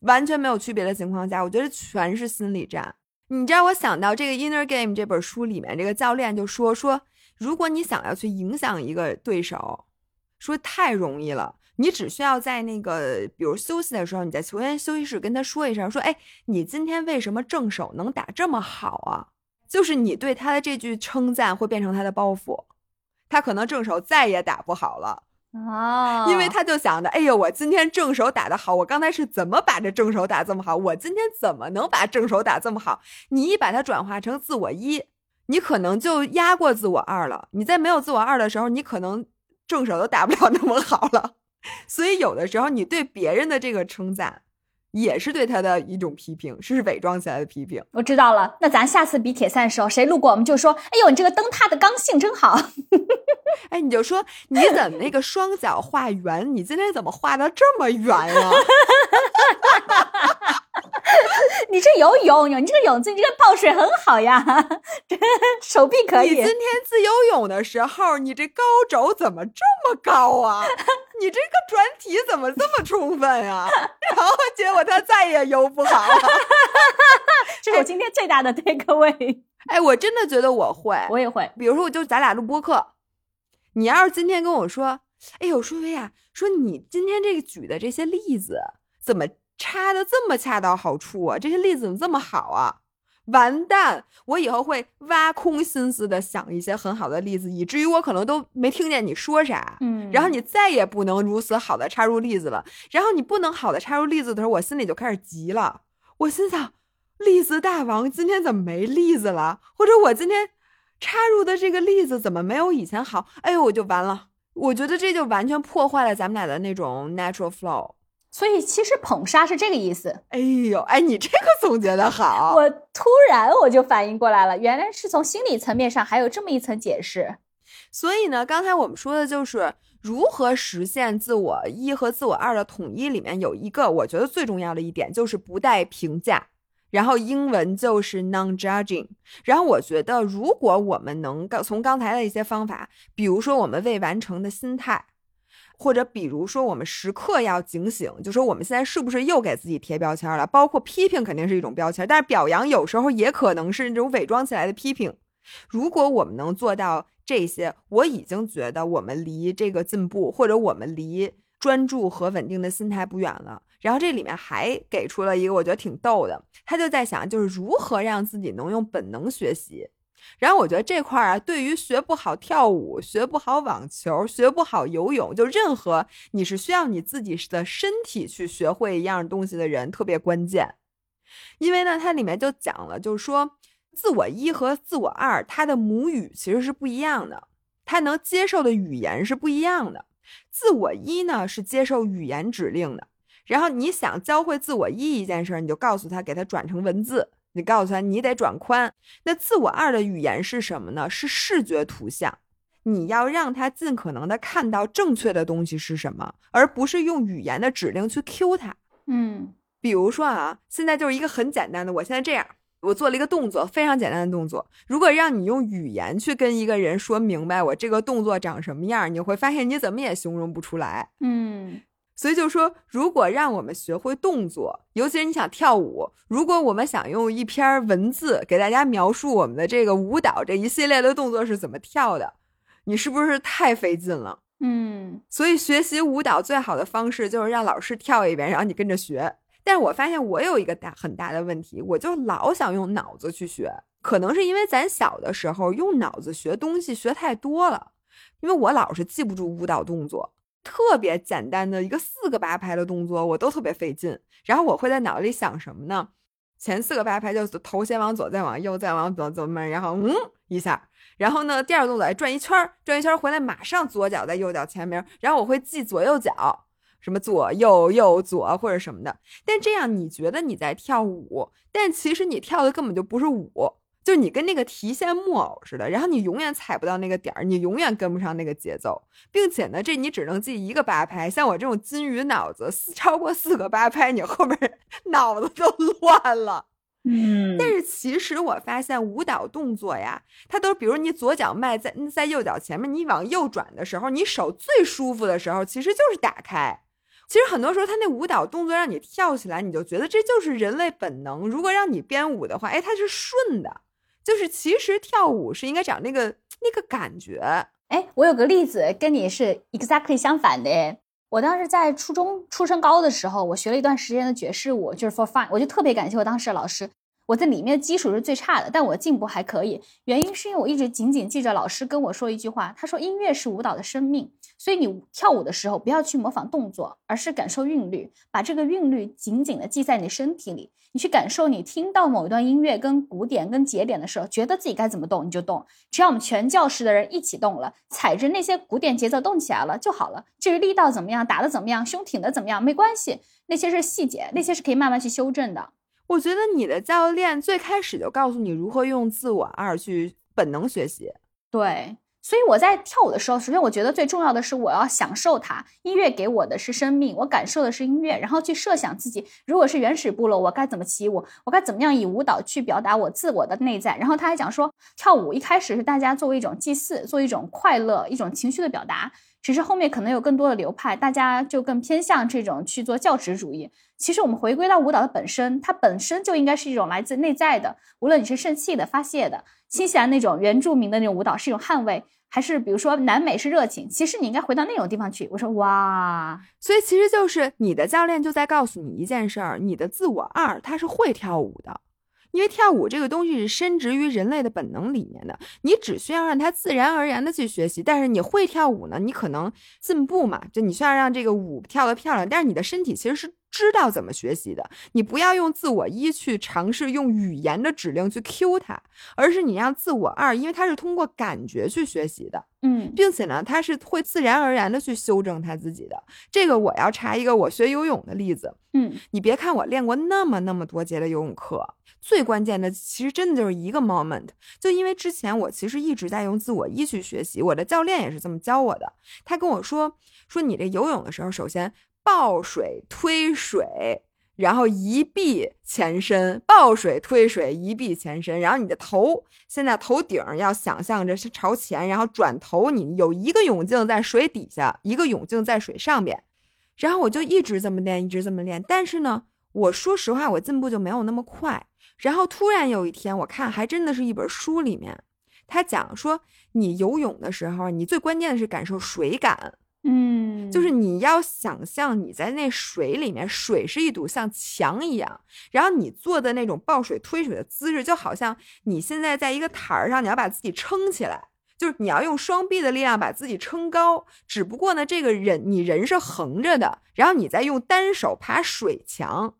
完全没有区别的情况下，我觉得全是心理战。你知道我想到这个《Inner Game》这本书里面，这个教练就说说，如果你想要去影响一个对手，说太容易了。你只需要在那个，比如休息的时候，你在球员休息室跟他说一声，说：“哎，你今天为什么正手能打这么好啊？”就是你对他的这句称赞会变成他的包袱，他可能正手再也打不好了哦，因为他就想着：“哎呦，我今天正手打得好，我刚才是怎么把这正手打这么好？我今天怎么能把正手打这么好？”你一把它转化成自我一，你可能就压过自我二了。你在没有自我二的时候，你可能正手都打不了那么好了。所以有的时候，你对别人的这个称赞，也是对他的一种批评，是伪装起来的批评。我知道了，那咱下次比铁三的时候，谁路过我们就说：“哎呦，你这个灯塔的刚性真好。”哎，你就说你怎么那个双脚画圆，你今天怎么画的这么圆啊？你这游泳，你这个泳姿，你这个抱水很好呀，这手臂可以。你今天自由泳的时候，你这高肘怎么这么高啊？你这个转体怎么这么充分啊？然后结果他再也游不好了。这是我今天最大的 take away。哎，我真的觉得我会，我也会。比如说，我就咱俩录播课，你要是今天跟我说，哎呦，舒菲呀，说你今天这个举的这些例子怎么插的这么恰到好处啊？这些例子怎么这么好啊？完蛋！我以后会挖空心思的想一些很好的例子，以至于我可能都没听见你说啥。嗯，然后你再也不能如此好的插入例子了。然后你不能好的插入例子的时候，我心里就开始急了。我心想，例子大王今天怎么没例子了？或者我今天插入的这个例子怎么没有以前好？哎呦，我就完了。我觉得这就完全破坏了咱们俩的那种 natural flow。所以其实捧杀是这个意思。哎呦，哎，你这个总结的好。我突然我就反应过来了，原来是从心理层面上还有这么一层解释。所以呢，刚才我们说的就是如何实现自我一和自我二的统一。里面有一个我觉得最重要的一点就是不带评价，然后英文就是 non-judging。然后我觉得，如果我们能够从刚才的一些方法，比如说我们未完成的心态。或者比如说，我们时刻要警醒，就说我们现在是不是又给自己贴标签了？包括批评肯定是一种标签，但是表扬有时候也可能是那种伪装起来的批评。如果我们能做到这些，我已经觉得我们离这个进步，或者我们离专注和稳定的心态不远了。然后这里面还给出了一个我觉得挺逗的，他就在想，就是如何让自己能用本能学习。然后我觉得这块儿啊，对于学不好跳舞、学不好网球、学不好游泳，就任何你是需要你自己的身体去学会一样东西的人，特别关键。因为呢，它里面就讲了，就是说自我一和自我二，它的母语其实是不一样的，它能接受的语言是不一样的。自我一呢是接受语言指令的，然后你想教会自我一一件事，你就告诉他，给他转成文字。你告诉他，你得转宽。那自我二的语言是什么呢？是视觉图像。你要让他尽可能的看到正确的东西是什么，而不是用语言的指令去 Q 他。嗯，比如说啊，现在就是一个很简单的，我现在这样，我做了一个动作，非常简单的动作。如果让你用语言去跟一个人说明白我这个动作长什么样，你会发现你怎么也形容不出来。嗯。所以就说，如果让我们学会动作，尤其是你想跳舞，如果我们想用一篇文字给大家描述我们的这个舞蹈这一系列的动作是怎么跳的，你是不是太费劲了？嗯，所以学习舞蹈最好的方式就是让老师跳一遍，然后你跟着学。但是我发现我有一个大很大的问题，我就老想用脑子去学，可能是因为咱小的时候用脑子学东西学太多了，因为我老是记不住舞蹈动作。特别简单的一个四个八拍的动作，我都特别费劲。然后我会在脑子里想什么呢？前四个八拍就是头先往左，再往右，再往左左慢，然后嗯一下。然后呢，第二个动作转一圈，转一圈回来，马上左脚在右脚前面。然后我会记左右脚，什么左右右左或者什么的。但这样你觉得你在跳舞，但其实你跳的根本就不是舞。就你跟那个提线木偶似的，然后你永远踩不到那个点儿，你永远跟不上那个节奏，并且呢，这你只能记一个八拍。像我这种金鱼脑子，四超过四个八拍，你后面 脑子都乱了。嗯，但是其实我发现舞蹈动作呀，它都比如你左脚迈在在右脚前面，你往右转的时候，你手最舒服的时候，其实就是打开。其实很多时候，他那舞蹈动作让你跳起来，你就觉得这就是人类本能。如果让你编舞的话，哎，它是顺的。就是其实跳舞是应该找那个那个感觉，哎，我有个例子跟你是 exactly 相反的。我当时在初中初升高的时候，我学了一段时间的爵士舞，就是 for fun，我就特别感谢我当时的老师。我在里面基础是最差的，但我进步还可以。原因是因为我一直紧紧记着老师跟我说一句话，他说音乐是舞蹈的生命。所以你跳舞的时候，不要去模仿动作，而是感受韵律，把这个韵律紧紧的记在你身体里。你去感受，你听到某一段音乐跟鼓点跟节点的时候，觉得自己该怎么动你就动。只要我们全教室的人一起动了，踩着那些鼓点节奏动起来了就好了。至于力道怎么样，打的怎么样，胸挺的怎么样，没关系，那些是细节，那些是可以慢慢去修正的。我觉得你的教练最开始就告诉你如何用自我二去本能学习，对。所以我在跳舞的时候，首先我觉得最重要的是我要享受它。音乐给我的是生命，我感受的是音乐，然后去设想自己如果是原始部落，我该怎么起舞，我该怎么样以舞蹈去表达我自我的内在。然后他还讲说，跳舞一开始是大家作为一种祭祀，作为一种快乐、一种情绪的表达。只是后面可能有更多的流派，大家就更偏向这种去做教职主义。其实我们回归到舞蹈的本身，它本身就应该是一种来自内在的，无论你是肾气的发泄的，新西兰那种原住民的那种舞蹈是一种捍卫，还是比如说南美是热情，其实你应该回到那种地方去。我说哇，所以其实就是你的教练就在告诉你一件事儿：你的自我二他是会跳舞的。因为跳舞这个东西是深植于人类的本能里面的，你只需要让他自然而然的去学习。但是你会跳舞呢，你可能进步嘛，就你需要让这个舞跳得漂亮。但是你的身体其实是知道怎么学习的，你不要用自我一去尝试用语言的指令去 cue 它，而是你让自我二，因为它是通过感觉去学习的，嗯，并且呢，它是会自然而然的去修正它自己的。这个我要查一个我学游泳的例子，嗯，你别看我练过那么那么多节的游泳课。最关键的其实真的就是一个 moment，就因为之前我其实一直在用自我一去学习，我的教练也是这么教我的。他跟我说说你这游泳的时候，首先抱水推水，然后一臂前伸，抱水推水一臂前伸，然后你的头现在头顶要想象着是朝前，然后转头你有一个泳镜在水底下，一个泳镜在水上边，然后我就一直这么练，一直这么练。但是呢，我说实话，我进步就没有那么快。然后突然有一天，我看还真的是一本书里面，他讲说，你游泳的时候，你最关键的是感受水感，嗯，就是你要想象你在那水里面，水是一堵像墙一样，然后你做的那种抱水推水的姿势，就好像你现在在一个台儿上，你要把自己撑起来，就是你要用双臂的力量把自己撑高，只不过呢，这个人你人是横着的，然后你再用单手爬水墙，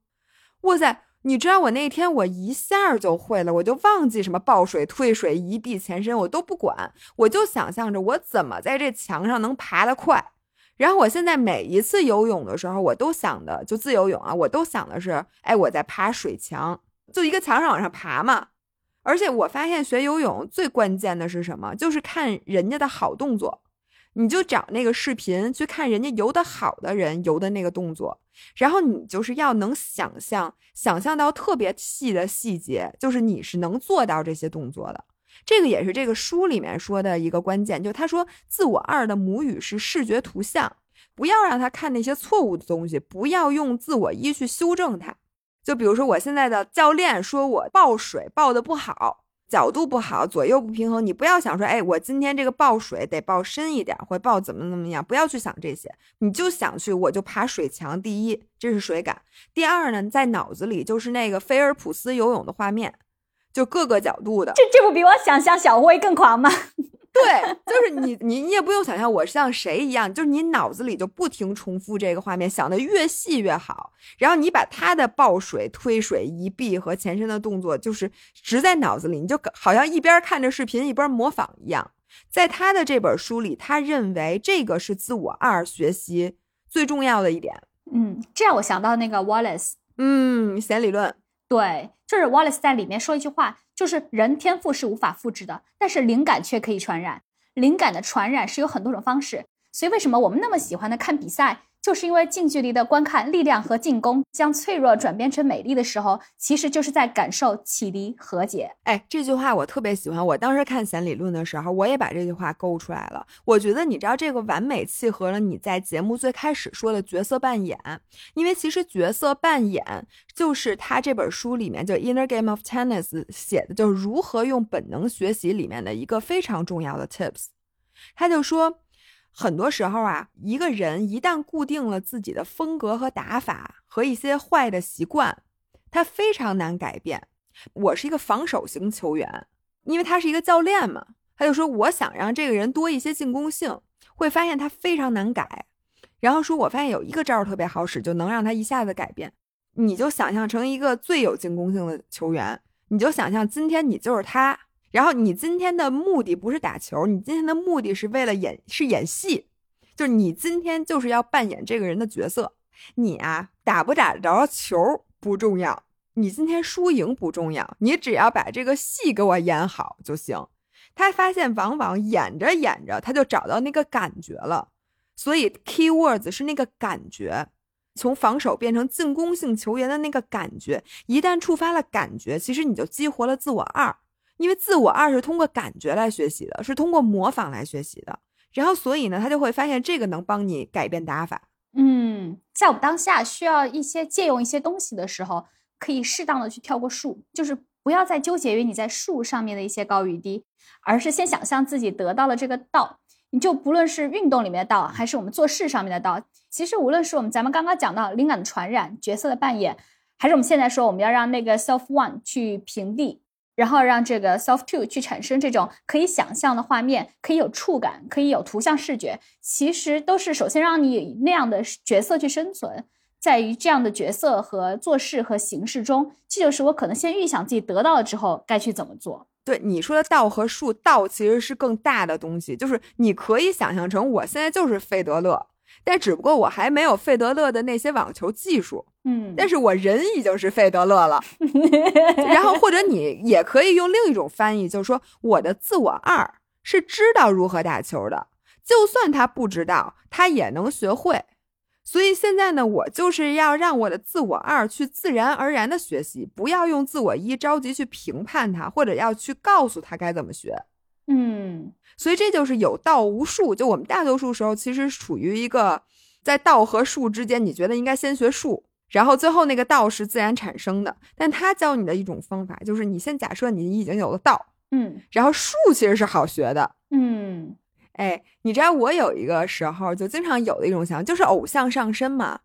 哇塞！你知道我那天我一下就会了，我就忘记什么抱水、推水、一臂前伸，我都不管，我就想象着我怎么在这墙上能爬得快。然后我现在每一次游泳的时候，我都想的就自由泳啊，我都想的是，哎，我在爬水墙，就一个墙上往上爬嘛。而且我发现学游泳最关键的是什么？就是看人家的好动作。你就找那个视频去看人家游得好的人游的那个动作，然后你就是要能想象，想象到特别细的细节，就是你是能做到这些动作的。这个也是这个书里面说的一个关键，就他说自我二的母语是视觉图像，不要让他看那些错误的东西，不要用自我一去修正它。就比如说我现在的教练说我抱水抱的不好。角度不好，左右不平衡，你不要想说，哎，我今天这个抱水得抱深一点，或抱怎么怎么样，不要去想这些，你就想去，我就爬水墙。第一，这是水感；第二呢，在脑子里就是那个菲尔普斯游泳的画面，就各个角度的。这这不比我想象小乌龟更狂吗？对，就是你，你你也不用想象我像谁一样，就是你脑子里就不停重复这个画面，想的越细越好。然后你把他的抱水、推水、移臂和前身的动作，就是植在脑子里，你就好像一边看着视频一边模仿一样。在他的这本书里，他认为这个是自我二学习最重要的一点。嗯，这让我想到那个 Wallace，嗯，弦理论。对，就是 Wallace 在里面说一句话，就是人天赋是无法复制的，但是灵感却可以传染。灵感的传染是有很多种方式，所以为什么我们那么喜欢的看比赛？就是因为近距离的观看力量和进攻将脆弱转变成美丽的时候，其实就是在感受启迪和解。哎，这句话我特别喜欢。我当时看弦理论的时候，我也把这句话勾出来了。我觉得你知道这个完美契合了你在节目最开始说的角色扮演，因为其实角色扮演就是他这本书里面就《Inner Game of Tennis》写的，就是如何用本能学习里面的一个非常重要的 tips。他就说。很多时候啊，一个人一旦固定了自己的风格和打法和一些坏的习惯，他非常难改变。我是一个防守型球员，因为他是一个教练嘛，他就说我想让这个人多一些进攻性，会发现他非常难改。然后说我发现有一个招特别好使，就能让他一下子改变。你就想象成一个最有进攻性的球员，你就想象今天你就是他。然后你今天的目的不是打球，你今天的目的是为了演，是演戏，就是你今天就是要扮演这个人的角色。你啊，打不打着球不重要，你今天输赢不重要，你只要把这个戏给我演好就行。他发现往往演着演着，他就找到那个感觉了。所以 key words 是那个感觉，从防守变成进攻性球员的那个感觉，一旦触发了感觉，其实你就激活了自我二。因为自我二是通过感觉来学习的，是通过模仿来学习的。然后所以呢，他就会发现这个能帮你改变打法。嗯，在我们当下需要一些借用一些东西的时候，可以适当的去跳过树，就是不要再纠结于你在树上面的一些高与低，而是先想象自己得到了这个道。你就不论是运动里面的道，还是我们做事上面的道，其实无论是我们咱们刚刚讲到灵感的传染、角色的扮演，还是我们现在说我们要让那个 self one 去平地。然后让这个 self two 去产生这种可以想象的画面，可以有触感，可以有图像视觉，其实都是首先让你以那样的角色去生存，在于这样的角色和做事和形式中，这就是我可能先预想自己得到了之后该去怎么做。对你说的道和术，道其实是更大的东西，就是你可以想象成我现在就是费德勒。但只不过我还没有费德勒的那些网球技术，嗯，但是我人已经是费德勒了。然后或者你也可以用另一种翻译，就是说我的自我二是知道如何打球的，就算他不知道，他也能学会。所以现在呢，我就是要让我的自我二去自然而然的学习，不要用自我一着急去评判他，或者要去告诉他该怎么学。嗯。所以这就是有道无术，就我们大多数时候其实处于一个在道和术之间，你觉得应该先学术，然后最后那个道是自然产生的。但他教你的一种方法，就是你先假设你已经有了道，嗯，然后术其实是好学的，嗯，哎，你知道我有一个时候就经常有的一种想法，就是偶像上身嘛。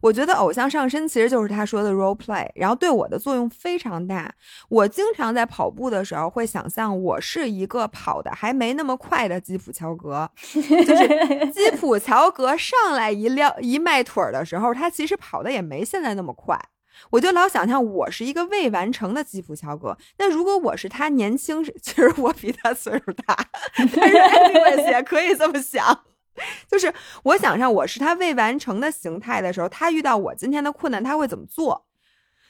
我觉得偶像上身其实就是他说的 role play，然后对我的作用非常大。我经常在跑步的时候会想象我是一个跑的还没那么快的基普乔格，就是基普乔格上来一撂一迈腿的时候，他其实跑的也没现在那么快。我就老想象我是一个未完成的基普乔格。那如果我是他年轻，其实我比他岁数大，但是 anyways 也可以这么想。就是我想象我是他未完成的形态的时候，他遇到我今天的困难，他会怎么做？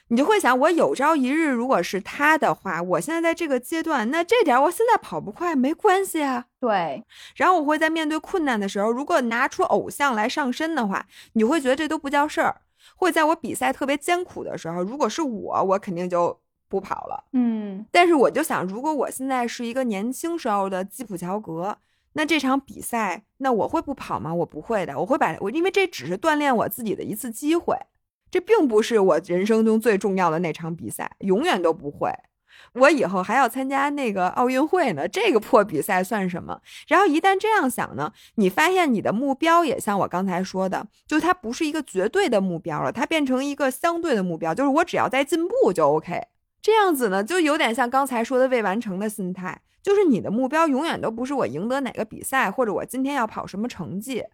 你就会想，我有朝一日如果是他的话，我现在在这个阶段，那这点我现在跑不快没关系啊。对。然后我会在面对困难的时候，如果拿出偶像来上身的话，你会觉得这都不叫事儿。会在我比赛特别艰苦的时候，如果是我，我肯定就不跑了。嗯。但是我就想，如果我现在是一个年轻时候的基普乔格。那这场比赛，那我会不跑吗？我不会的，我会把我，因为这只是锻炼我自己的一次机会，这并不是我人生中最重要的那场比赛，永远都不会。我以后还要参加那个奥运会呢，这个破比赛算什么？然后一旦这样想呢，你发现你的目标也像我刚才说的，就它不是一个绝对的目标了，它变成一个相对的目标，就是我只要在进步就 OK。这样子呢，就有点像刚才说的未完成的心态。就是你的目标永远都不是我赢得哪个比赛，或者我今天要跑什么成绩，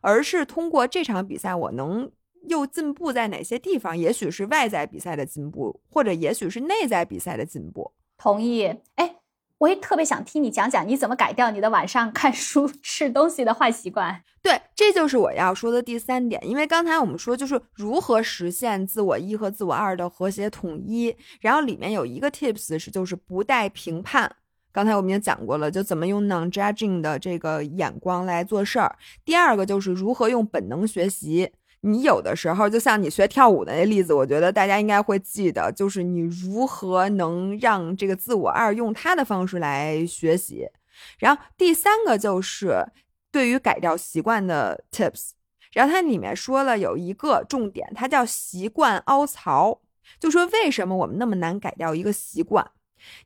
而是通过这场比赛我能又进步在哪些地方？也许是外在比赛的进步，或者也许是内在比赛的进步。同意。哎，我也特别想听你讲讲你怎么改掉你的晚上看书 吃东西的坏习惯。对，这就是我要说的第三点。因为刚才我们说就是如何实现自我一和自我二的和谐统一，然后里面有一个 tips 是就是不带评判。刚才我们也讲过了，就怎么用 non-judging 的这个眼光来做事儿。第二个就是如何用本能学习。你有的时候就像你学跳舞的那例子，我觉得大家应该会记得，就是你如何能让这个自我二用他的方式来学习。然后第三个就是对于改掉习惯的 tips。然后它里面说了有一个重点，它叫习惯凹槽，就说为什么我们那么难改掉一个习惯。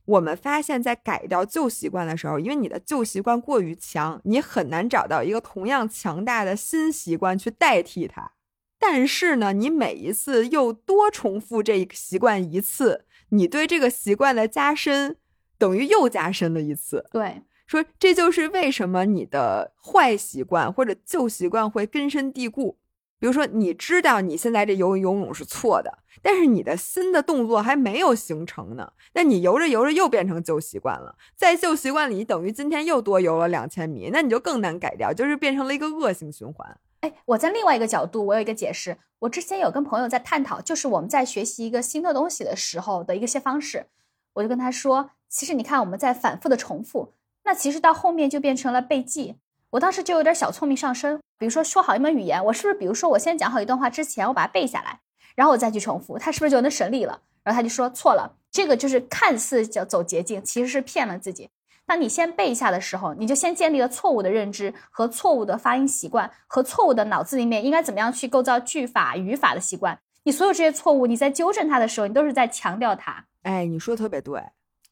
我们发现，在改掉旧习惯的时候，因为你的旧习惯过于强，你很难找到一个同样强大的新习惯去代替它。但是呢，你每一次又多重复这个习惯一次，你对这个习惯的加深，等于又加深了一次。对，说这就是为什么你的坏习惯或者旧习惯会根深蒂固。比如说，你知道你现在这游游泳是错的，但是你的新的动作还没有形成呢。那你游着游着又变成旧习惯了，在旧习惯里，等于今天又多游了两千米，那你就更难改掉，就是变成了一个恶性循环。哎，我在另外一个角度，我有一个解释。我之前有跟朋友在探讨，就是我们在学习一个新的东西的时候的一些方式。我就跟他说，其实你看我们在反复的重复，那其实到后面就变成了背记。我当时就有点小聪明上身，比如说说好一门语言，我是不是比如说我先讲好一段话之前，我把它背下来，然后我再去重复，它是不是就能省力了？然后他就说错了，这个就是看似叫走捷径，其实是骗了自己。当你先背下的时候，你就先建立了错误的认知和错误的发音习惯和错误的脑子里面应该怎么样去构造句法、语法的习惯。你所有这些错误，你在纠正它的时候，你都是在强调它。哎，你说的特别对。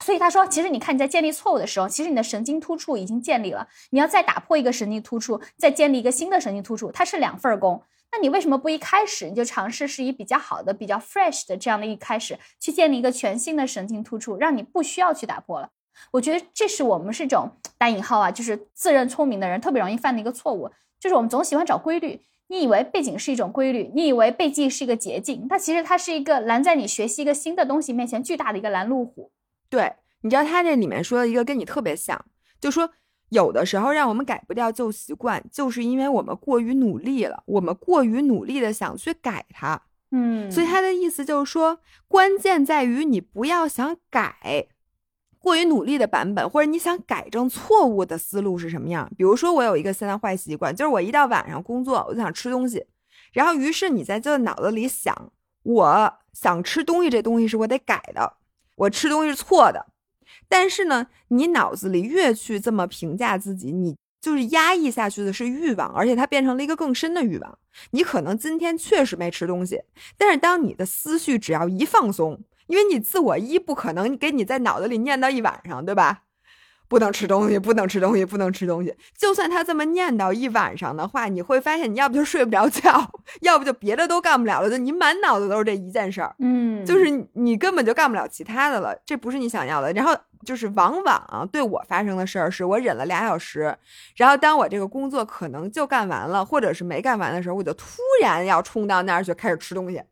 所以他说，其实你看你在建立错误的时候，其实你的神经突触已经建立了，你要再打破一个神经突触，再建立一个新的神经突触，它是两份工。那你为什么不一开始你就尝试是以比较好的、比较 fresh 的这样的一开始去建立一个全新的神经突触，让你不需要去打破了？我觉得这是我们是一种打引号啊，就是自认聪明的人特别容易犯的一个错误，就是我们总喜欢找规律。你以为背景是一种规律，你以为背记是一个捷径，但其实它是一个拦在你学习一个新的东西面前巨大的一个拦路虎。对，你知道他这里面说的一个跟你特别像，就说有的时候让我们改不掉旧习惯，就是因为我们过于努力了，我们过于努力的想去改它。嗯，所以他的意思就是说，关键在于你不要想改过于努力的版本，或者你想改正错误的思路是什么样。比如说，我有一个现在坏习惯，就是我一到晚上工作，我就想吃东西，然后于是你在这脑子里想，我想吃东西，这东西是我得改的。我吃东西是错的，但是呢，你脑子里越去这么评价自己，你就是压抑下去的是欲望，而且它变成了一个更深的欲望。你可能今天确实没吃东西，但是当你的思绪只要一放松，因为你自我一不可能给你在脑子里念叨一晚上，对吧？不能吃东西，不能吃东西，不能吃东西。就算他这么念叨一晚上的话，你会发现，你要不就睡不着觉，要不就别的都干不了了，就你满脑子都是这一件事儿。嗯，就是你根本就干不了其他的了，这不是你想要的。然后就是往往对我发生的事儿，是我忍了俩小时，然后当我这个工作可能就干完了，或者是没干完的时候，我就突然要冲到那儿去开始吃东西。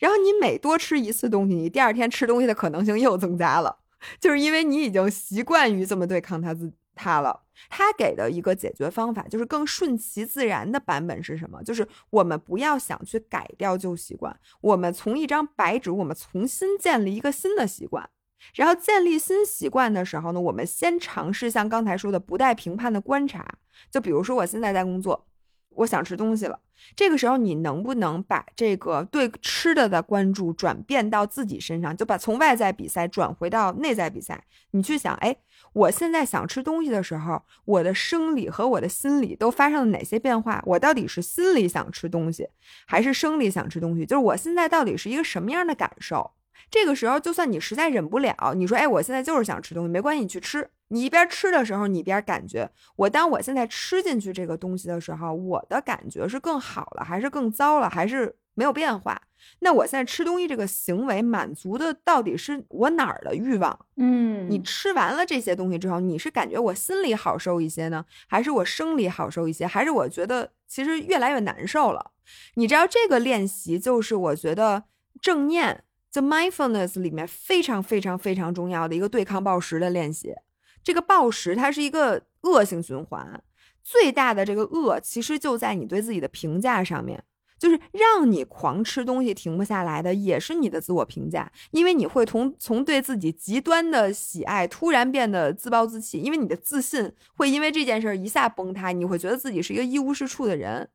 然后你每多吃一次东西，你第二天吃东西的可能性又增加了。就是因为你已经习惯于这么对抗他自他了。他给的一个解决方法就是更顺其自然的版本是什么？就是我们不要想去改掉旧习惯，我们从一张白纸，我们重新建立一个新的习惯。然后建立新习惯的时候呢，我们先尝试像刚才说的不带评判的观察。就比如说我现在在工作。我想吃东西了，这个时候你能不能把这个对吃的的关注转变到自己身上，就把从外在比赛转回到内在比赛？你去想，哎，我现在想吃东西的时候，我的生理和我的心理都发生了哪些变化？我到底是心里想吃东西，还是生理想吃东西？就是我现在到底是一个什么样的感受？这个时候，就算你实在忍不了，你说，哎，我现在就是想吃东西，没关系，你去吃。你一边吃的时候，你一边感觉，我当我现在吃进去这个东西的时候，我的感觉是更好了，还是更糟了，还是没有变化？那我现在吃东西这个行为满足的到底是我哪儿的欲望？嗯，你吃完了这些东西之后，你是感觉我心里好受一些呢，还是我生理好受一些，还是我觉得其实越来越难受了？你知道这个练习就是我觉得正念。The mindfulness 里面非常非常非常重要的一个对抗暴食的练习，这个暴食它是一个恶性循环，最大的这个恶其实就在你对自己的评价上面，就是让你狂吃东西停不下来的也是你的自我评价，因为你会从从对自己极端的喜爱突然变得自暴自弃，因为你的自信会因为这件事一下崩塌，你会觉得自己是一个一无是处的人。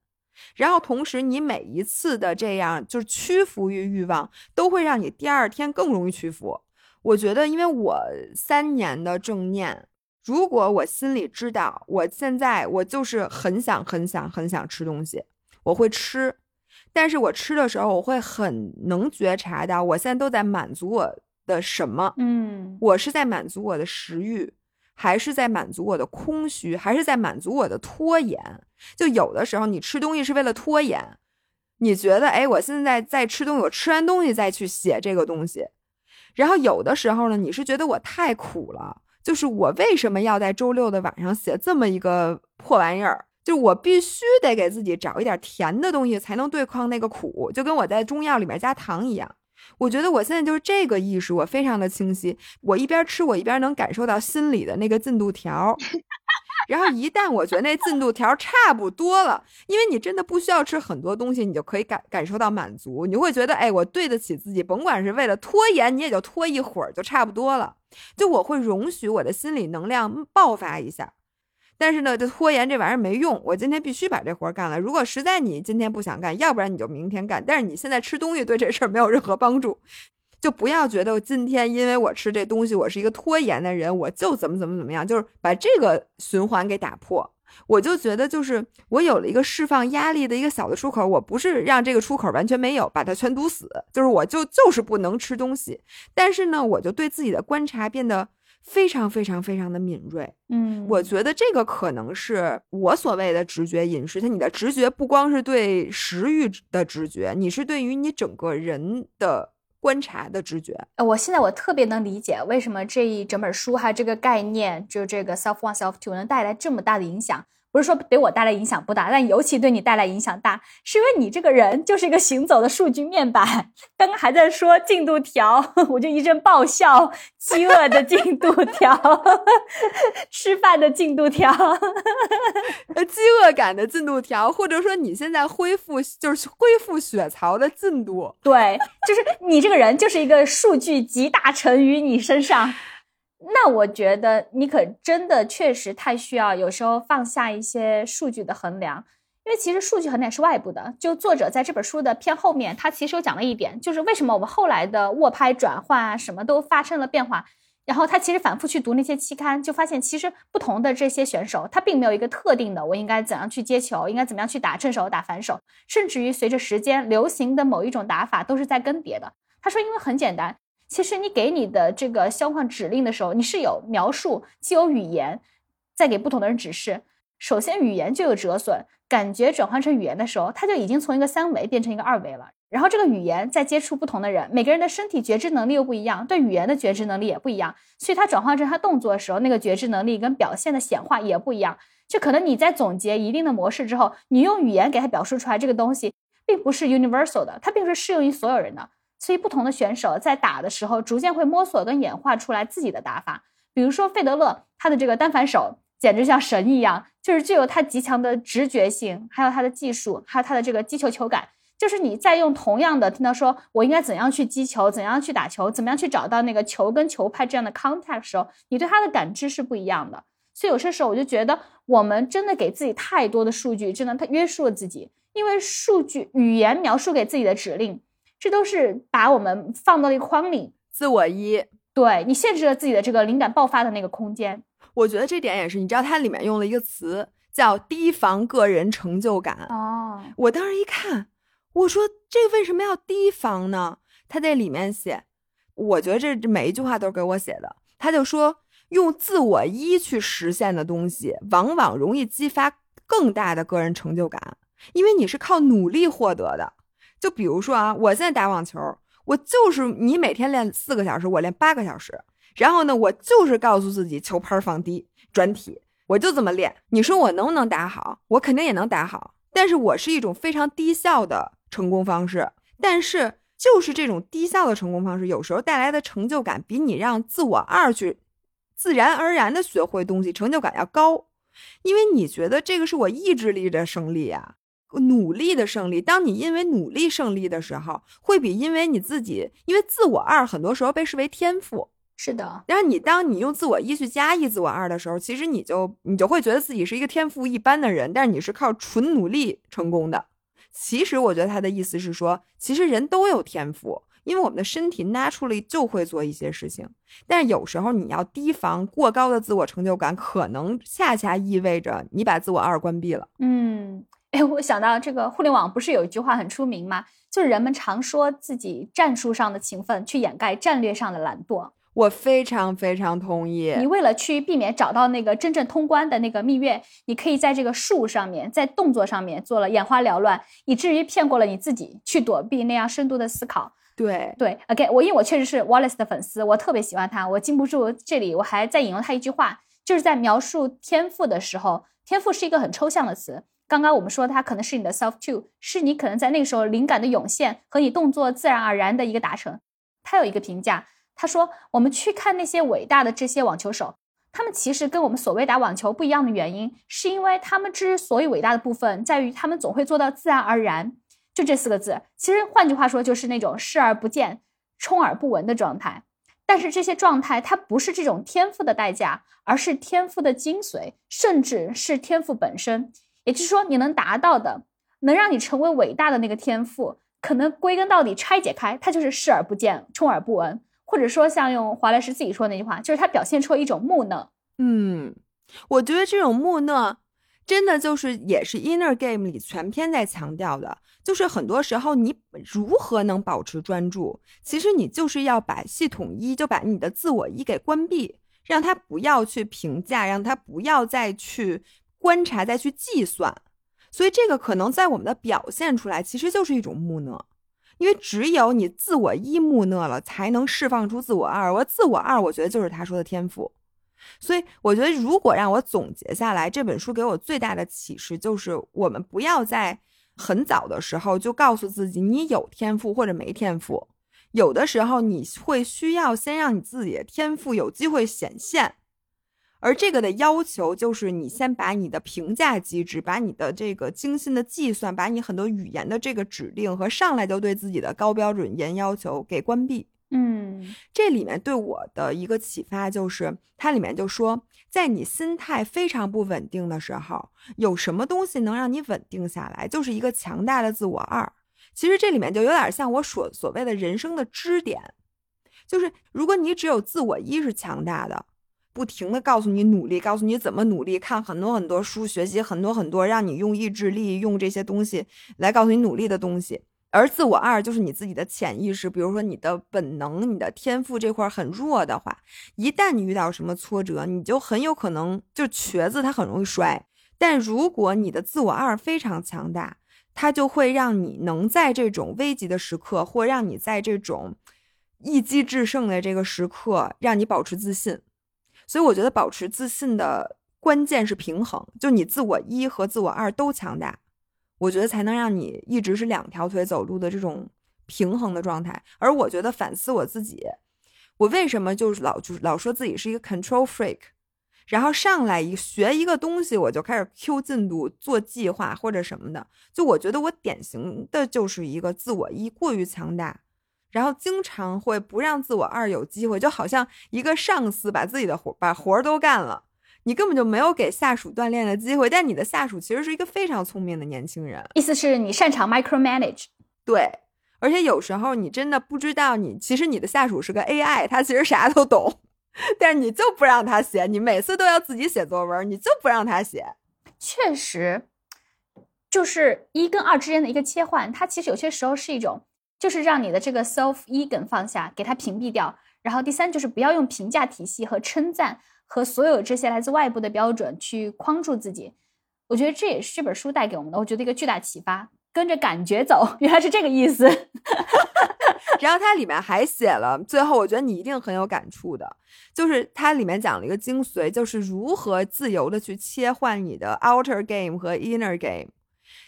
然后同时，你每一次的这样就是屈服于欲望，都会让你第二天更容易屈服。我觉得，因为我三年的正念，如果我心里知道我现在我就是很想很想很想吃东西，我会吃。但是我吃的时候，我会很能觉察到，我现在都在满足我的什么？嗯，我是在满足我的食欲。还是在满足我的空虚，还是在满足我的拖延？就有的时候，你吃东西是为了拖延，你觉得，哎，我现在在吃东西，我吃完东西再去写这个东西。然后有的时候呢，你是觉得我太苦了，就是我为什么要在周六的晚上写这么一个破玩意儿？就我必须得给自己找一点甜的东西，才能对抗那个苦，就跟我在中药里面加糖一样。我觉得我现在就是这个意识，我非常的清晰。我一边吃，我一边能感受到心里的那个进度条。然后一旦我觉得那进度条差不多了，因为你真的不需要吃很多东西，你就可以感感受到满足。你会觉得，哎，我对得起自己，甭管是为了拖延，你也就拖一会儿就差不多了。就我会容许我的心理能量爆发一下。但是呢，这拖延这玩意儿没用。我今天必须把这活儿干了。如果实在你今天不想干，要不然你就明天干。但是你现在吃东西对这事儿没有任何帮助。就不要觉得今天因为我吃这东西，我是一个拖延的人，我就怎么怎么怎么样，就是把这个循环给打破。我就觉得，就是我有了一个释放压力的一个小的出口，我不是让这个出口完全没有，把它全堵死，就是我就就是不能吃东西。但是呢，我就对自己的观察变得非常非常非常的敏锐。嗯，我觉得这个可能是我所谓的直觉饮食，它你的直觉不光是对食欲的直觉，你是对于你整个人的。观察的直觉，呃，我现在我特别能理解为什么这一整本书还有这个概念，就这个 self one self two 能带来这么大的影响。不是说对我带来影响不大，但尤其对你带来影响大，是因为你这个人就是一个行走的数据面板。刚刚还在说进度条，我就一阵爆笑。饥饿的进度条，吃饭的进度条，呃，饥饿感的进度条，或者说你现在恢复就是恢复血槽的进度。对，就是你这个人就是一个数据集大成于你身上。那我觉得你可真的确实太需要，有时候放下一些数据的衡量，因为其实数据衡量是外部的。就作者在这本书的偏后面，他其实有讲了一点，就是为什么我们后来的握拍转换啊，什么都发生了变化。然后他其实反复去读那些期刊，就发现其实不同的这些选手，他并没有一个特定的我应该怎样去接球，应该怎么样去打正手、打反手，甚至于随着时间流行的某一种打法都是在更迭的。他说，因为很简单。其实你给你的这个消化指令的时候，你是有描述，既有语言，在给不同的人指示。首先，语言就有折损，感觉转换成语言的时候，它就已经从一个三维变成一个二维了。然后，这个语言在接触不同的人，每个人的身体觉知能力又不一样，对语言的觉知能力也不一样，所以它转换成它动作的时候，那个觉知能力跟表现的显化也不一样。就可能你在总结一定的模式之后，你用语言给它表述出来这个东西，并不是 universal 的，它并不是适用于所有人的。所以，不同的选手在打的时候，逐渐会摸索跟演化出来自己的打法。比如说费德勒，他的这个单反手简直像神一样，就是具有他极强的直觉性，还有他的技术，还有他的这个击球球感。就是你在用同样的听到说我应该怎样去击球，怎样去打球，怎么样去找到那个球跟球拍这样的 contact 时候，你对他的感知是不一样的。所以有些时候我就觉得，我们真的给自己太多的数据，真的他约束了自己，因为数据语言描述给自己的指令。这都是把我们放到了一个框里，自我一，对你限制了自己的这个灵感爆发的那个空间。我觉得这点也是，你知道它里面用了一个词叫提防个人成就感。哦，我当时一看，我说这为什么要提防呢？他在里面写，我觉得这每一句话都是给我写的。他就说，用自我一去实现的东西，往往容易激发更大的个人成就感，因为你是靠努力获得的。就比如说啊，我现在打网球，我就是你每天练四个小时，我练八个小时。然后呢，我就是告诉自己球拍放低，转体，我就这么练。你说我能不能打好？我肯定也能打好。但是我是一种非常低效的成功方式。但是就是这种低效的成功方式，有时候带来的成就感，比你让自我二去自然而然的学会东西，成就感要高。因为你觉得这个是我意志力的胜利呀。努力的胜利，当你因为努力胜利的时候，会比因为你自己，因为自我二很多时候被视为天赋，是的。然后你当你用自我一去加一自我二的时候，其实你就你就会觉得自己是一个天赋一般的人，但是你是靠纯努力成功的。其实我觉得他的意思是说，其实人都有天赋，因为我们的身体 naturally 就会做一些事情，但是有时候你要提防过高的自我成就感，可能恰恰意味着你把自我二关闭了。嗯。哎，我想到这个互联网不是有一句话很出名吗？就是人们常说自己战术上的勤奋去掩盖战略上的懒惰。我非常非常同意。你为了去避免找到那个真正通关的那个蜜月，你可以在这个术上面，在动作上面做了眼花缭乱，以至于骗过了你自己，去躲避那样深度的思考。对对，OK，我因为我确实是 Wallace 的粉丝，我特别喜欢他，我禁不住这里，我还在引用他一句话，就是在描述天赋的时候，天赋是一个很抽象的词。刚刚我们说，它可能是你的 self two，是你可能在那个时候灵感的涌现和你动作自然而然的一个达成。他有一个评价，他说：“我们去看那些伟大的这些网球手，他们其实跟我们所谓打网球不一样的原因，是因为他们之所以伟大的部分在于他们总会做到自然而然。就这四个字，其实换句话说就是那种视而不见、充耳不闻的状态。但是这些状态，它不是这种天赋的代价，而是天赋的精髓，甚至是天赋本身。”也就是说，你能达到的，能让你成为伟大的那个天赋，可能归根到底拆解开，它就是视而不见，充耳不闻，或者说像用华莱士自己说那句话，就是他表现出了一种木讷。嗯，我觉得这种木讷，真的就是也是 Inner Game 里全篇在强调的，就是很多时候你如何能保持专注，其实你就是要把系统一就把你的自我一给关闭，让他不要去评价，让他不要再去观察，再去计算。所以这个可能在我们的表现出来，其实就是一种木讷，因为只有你自我一木讷了，才能释放出自我二。我自我二，我觉得就是他说的天赋。所以我觉得，如果让我总结下来，这本书给我最大的启示就是，我们不要在很早的时候就告诉自己你有天赋或者没天赋，有的时候你会需要先让你自己的天赋有机会显现。而这个的要求就是，你先把你的评价机制、把你的这个精心的计算、把你很多语言的这个指令和上来就对自己的高标准严要求给关闭。嗯，这里面对我的一个启发就是，它里面就说，在你心态非常不稳定的时候，有什么东西能让你稳定下来，就是一个强大的自我二。其实这里面就有点像我所所谓的人生的支点，就是如果你只有自我一是强大的。不停的告诉你努力，告诉你怎么努力，看很多很多书，学习很多很多，让你用意志力，用这些东西来告诉你努力的东西。而自我二就是你自己的潜意识，比如说你的本能、你的天赋这块很弱的话，一旦你遇到什么挫折，你就很有可能就瘸子，它很容易摔。但如果你的自我二非常强大，它就会让你能在这种危急的时刻，或让你在这种一击制胜的这个时刻，让你保持自信。所以我觉得保持自信的关键是平衡，就你自我一和自我二都强大，我觉得才能让你一直是两条腿走路的这种平衡的状态。而我觉得反思我自己，我为什么就是老就是老说自己是一个 control freak，然后上来一学一个东西我就开始 Q 进度做计划或者什么的，就我觉得我典型的就是一个自我一过于强大。然后经常会不让自我二有机会，就好像一个上司把自己的活把活儿都干了，你根本就没有给下属锻炼的机会。但你的下属其实是一个非常聪明的年轻人，意思是你擅长 micro manage。对，而且有时候你真的不知道，你其实你的下属是个 AI，他其实啥都懂，但是你就不让他写，你每次都要自己写作文，你就不让他写。确实，就是一跟二之间的一个切换，它其实有些时候是一种。就是让你的这个 self ego 放下，给它屏蔽掉。然后第三就是不要用评价体系和称赞和所有这些来自外部的标准去框住自己。我觉得这也是这本书带给我们的，我觉得一个巨大启发。跟着感觉走，原来是这个意思。然后它里面还写了，最后我觉得你一定很有感触的，就是它里面讲了一个精髓，就是如何自由的去切换你的 outer game 和 inner game。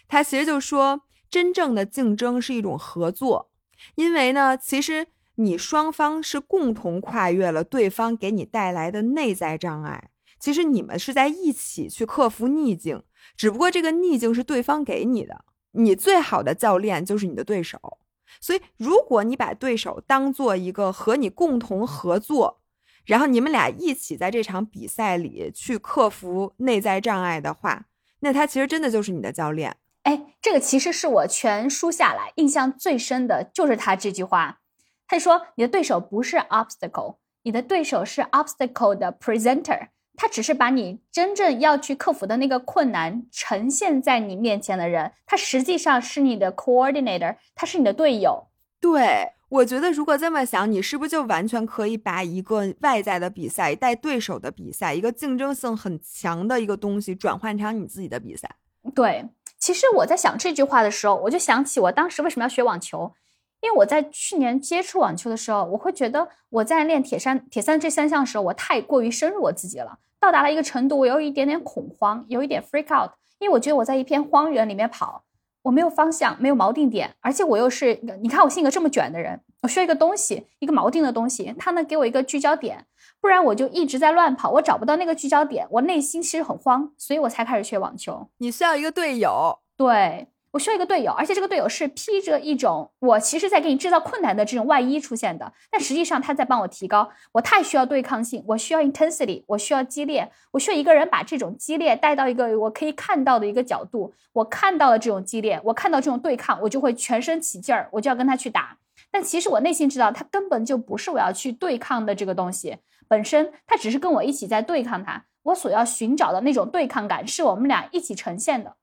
它其实就说。真正的竞争是一种合作，因为呢，其实你双方是共同跨越了对方给你带来的内在障碍。其实你们是在一起去克服逆境，只不过这个逆境是对方给你的。你最好的教练就是你的对手，所以如果你把对手当做一个和你共同合作，然后你们俩一起在这场比赛里去克服内在障碍的话，那他其实真的就是你的教练。哎，这个其实是我全书下来印象最深的，就是他这句话。他说：“你的对手不是 obstacle，你的对手是 obstacle 的 presenter。他只是把你真正要去克服的那个困难呈现在你面前的人。他实际上是你的 coordinator，他是你的队友。对我觉得，如果这么想，你是不是就完全可以把一个外在的比赛、带对手的比赛、一个竞争性很强的一个东西，转换成你自己的比赛？对。”其实我在想这句话的时候，我就想起我当时为什么要学网球，因为我在去年接触网球的时候，我会觉得我在练铁三铁三这三项的时候，我太过于深入我自己了，到达了一个程度，我有一点点恐慌，有一点 freak out，因为我觉得我在一片荒原里面跑，我没有方向，没有锚定点，而且我又是你看我性格这么卷的人，我需要一个东西，一个锚定的东西，它能给我一个聚焦点。不然我就一直在乱跑，我找不到那个聚焦点，我内心其实很慌，所以我才开始学网球。你需要一个队友，对我需要一个队友，而且这个队友是披着一种我其实在给你制造困难的这种外衣出现的，但实际上他在帮我提高。我太需要对抗性，我需要 intensity，我需要激烈，我需要一个人把这种激烈带到一个我可以看到的一个角度。我看到了这种激烈，我看到这种对抗，我就会全身起劲儿，我就要跟他去打。但其实我内心知道，它根本就不是我要去对抗的这个东西本身，它只是跟我一起在对抗它。我所要寻找的那种对抗感，是我们俩一起呈现的。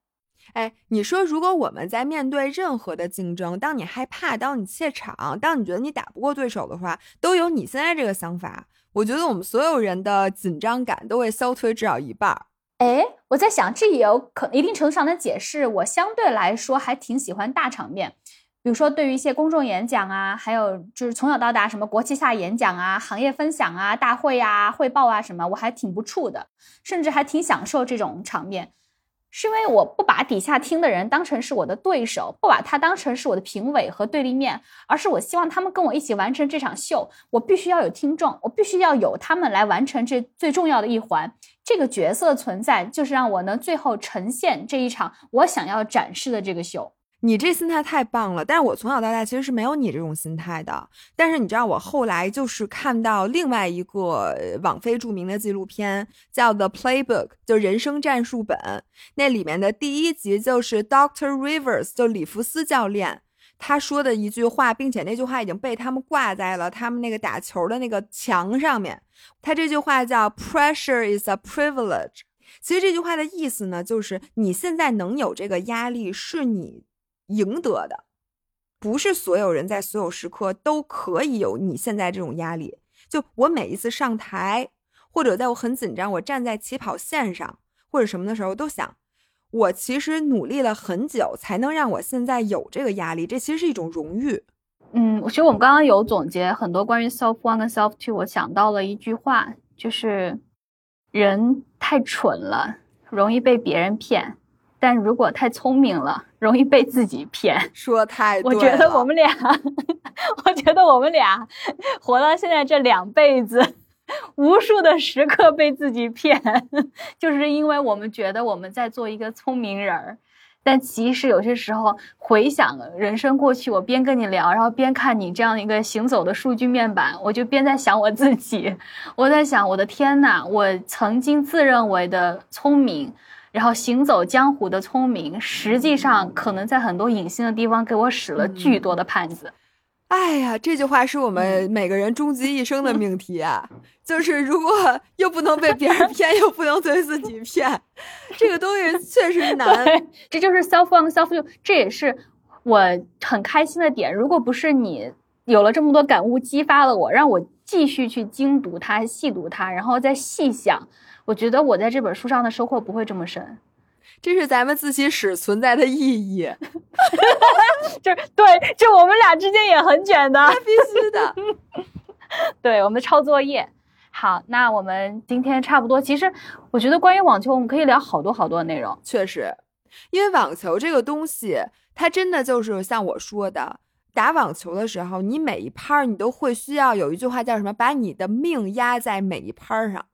哎，你说，如果我们在面对任何的竞争，当你害怕，当你怯场，当你觉得你打不过对手的话，都有你现在这个想法，我觉得我们所有人的紧张感都会消退至少一半儿。哎，我在想，这也有可能一定程度上的解释，我相对来说还挺喜欢大场面。比如说，对于一些公众演讲啊，还有就是从小到大什么国旗下演讲啊、行业分享啊、大会啊、汇报啊什么，我还挺不怵的，甚至还挺享受这种场面，是因为我不把底下听的人当成是我的对手，不把他当成是我的评委和对立面，而是我希望他们跟我一起完成这场秀。我必须要有听众，我必须要有他们来完成这最重要的一环。这个角色存在，就是让我能最后呈现这一场我想要展示的这个秀。你这心态太棒了，但是我从小到大其实是没有你这种心态的。但是你知道，我后来就是看到另外一个网飞著名的纪录片，叫《The Playbook》，就人生战术本。那里面的第一集就是 Doctor Rivers，就里弗斯教练他说的一句话，并且那句话已经被他们挂在了他们那个打球的那个墙上面。他这句话叫 “Pressure is a privilege”。其实这句话的意思呢，就是你现在能有这个压力，是你。赢得的，不是所有人在所有时刻都可以有你现在这种压力。就我每一次上台，或者在我很紧张，我站在起跑线上或者什么的时候，都想，我其实努力了很久，才能让我现在有这个压力。这其实是一种荣誉。嗯，其实我们刚刚有总结很多关于 self one 跟 self two，我想到了一句话，就是人太蠢了，容易被别人骗。但如果太聪明了，容易被自己骗。说太对了。我觉得我们俩，我觉得我们俩活到现在这两辈子，无数的时刻被自己骗，就是因为我们觉得我们在做一个聪明人儿。但其实有些时候回想人生过去，我边跟你聊，然后边看你这样一个行走的数据面板，我就边在想我自己。我在想，我的天呐，我曾经自认为的聪明。然后行走江湖的聪明，实际上可能在很多隐性的地方给我使了巨多的绊子。哎呀，这句话是我们每个人终极一生的命题啊！就是如果又不能被别人骗，又不能对自己骗，这个东西确实难。这就是 self one self two，这也是我很开心的点。如果不是你有了这么多感悟，激发了我，让我继续去精读它、细读它，然后再细想。我觉得我在这本书上的收获不会这么深，这是咱们自习室存在的意义。就对，就我们俩之间也很卷的，必须的。对，我们抄作业。好，那我们今天差不多。其实我觉得关于网球，我们可以聊好多好多的内容。确实，因为网球这个东西，它真的就是像我说的，打网球的时候，你每一拍你都会需要有一句话叫什么？把你的命压在每一拍上。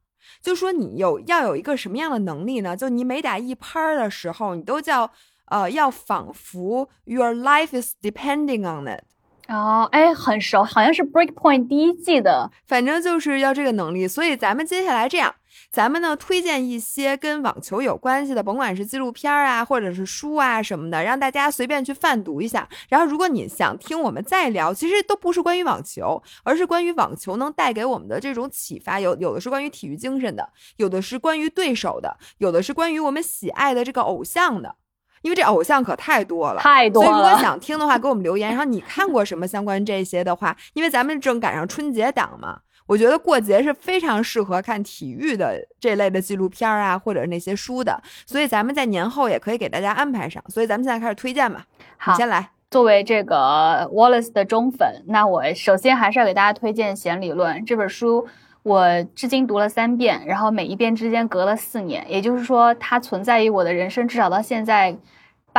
就说你有要有一个什么样的能力呢？就你每打一拍的时候，你都叫呃，要仿佛 your life is depending on it。哦，哎，很熟，好像是 Breakpoint 第一季的，反正就是要这个能力。所以咱们接下来这样。咱们呢推荐一些跟网球有关系的，甭管是纪录片啊，或者是书啊什么的，让大家随便去泛读一下。然后，如果你想听我们再聊，其实都不是关于网球，而是关于网球能带给我们的这种启发。有有的是关于体育精神的，有的是关于对手的，有的是关于我们喜爱的这个偶像的。因为这偶像可太多了，太多了。所以如果想听的话，给我们留言。然后你看过什么相关这些的话，因为咱们正赶上春节档嘛。我觉得过节是非常适合看体育的这类的纪录片啊，或者那些书的，所以咱们在年后也可以给大家安排上。所以咱们现在开始推荐吧。好，先来。作为这个 Wallace 的忠粉，那我首先还是要给大家推荐《弦理论》这本书。我至今读了三遍，然后每一遍之间隔了四年，也就是说，它存在于我的人生至少到现在。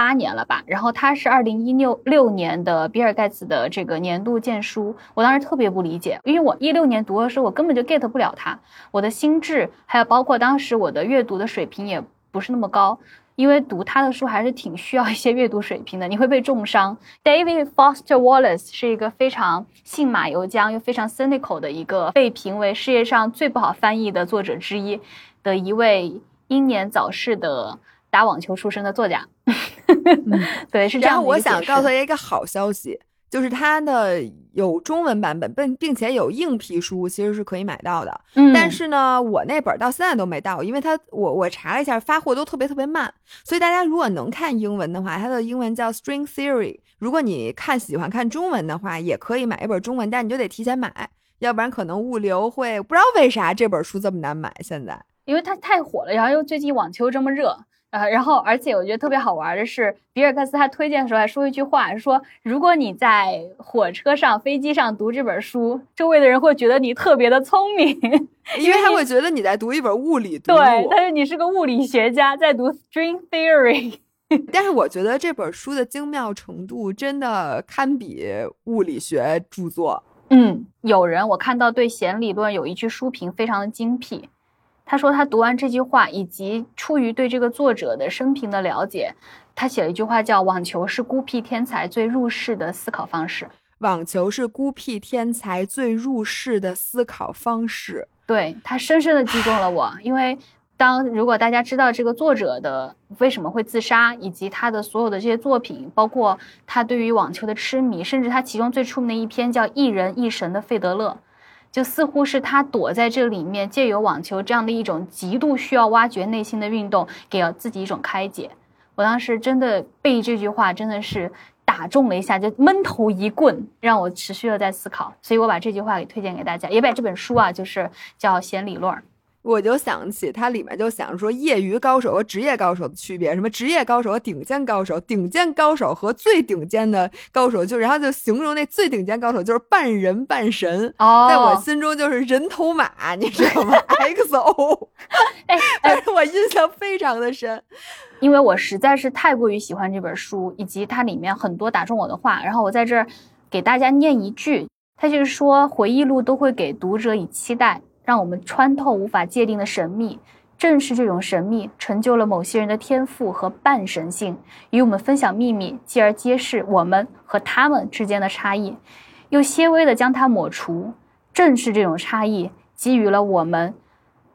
八年了吧，然后他是二零一六六年的比尔盖茨的这个年度荐书，我当时特别不理解，因为我一六年读的时候我根本就 get 不了他，我的心智还有包括当时我的阅读的水平也不是那么高，因为读他的书还是挺需要一些阅读水平的，你会被重伤。David Foster Wallace 是一个非常信马由缰又非常 cynical 的一个，被评为世界上最不好翻译的作者之一的一位英年早逝的打网球出身的作家。对，是这样。然后我想告诉大家一个好消息。就是它的有中文版本，并并且有硬皮书，其实是可以买到的。嗯，但是呢，我那本到现在都没到，因为它我我查了一下，发货都特别特别慢。所以大家如果能看英文的话，它的英文叫 String Theory。如果你看喜欢看中文的话，也可以买一本中文，但你就得提前买，要不然可能物流会不知道为啥这本书这么难买。现在因为它太火了，然后又最近网球这么热。呃，然后，而且我觉得特别好玩的是，比尔·盖茨他推荐的时候还说一句话，说如果你在火车上、飞机上读这本书，周围的人会觉得你特别的聪明，因为他会觉得你在读一本物理读物。对，但是你是个物理学家，在读 string theory。但是我觉得这本书的精妙程度真的堪比物理学著作。嗯，有人我看到对弦理论有一句书评非常的精辟。他说，他读完这句话，以及出于对这个作者的生平的了解，他写了一句话，叫“网球是孤僻天才最入世的思考方式”。网球是孤僻天才最入世的思考方式。对他深深的击中了我，因为当如果大家知道这个作者的为什么会自杀，以及他的所有的这些作品，包括他对于网球的痴迷，甚至他其中最出名的一篇叫《一人一神的费德勒》。就似乎是他躲在这里面，借由网球这样的一种极度需要挖掘内心的运动，给了自己一种开解。我当时真的被这句话真的是打中了一下，就闷头一棍，让我持续的在思考。所以我把这句话给推荐给大家，也把这本书啊，就是叫《弦理论》。我就想起它里面就想说业余高手和职业高手的区别，什么职业高手和顶尖高手，顶尖高手和最顶尖的高手，就然后就形容那最顶尖高手就是半人半神，在我心中就是人头马，你知道吗？XO，哎，我印象非常的深，因为我实在是太过于喜欢这本书，以及它里面很多打中我的话，然后我在这儿给大家念一句，他就是说回忆录都会给读者以期待。让我们穿透无法界定的神秘，正是这种神秘成就了某些人的天赋和半神性，与我们分享秘密，继而揭示我们和他们之间的差异，又些微的将它抹除。正是这种差异，给予了我们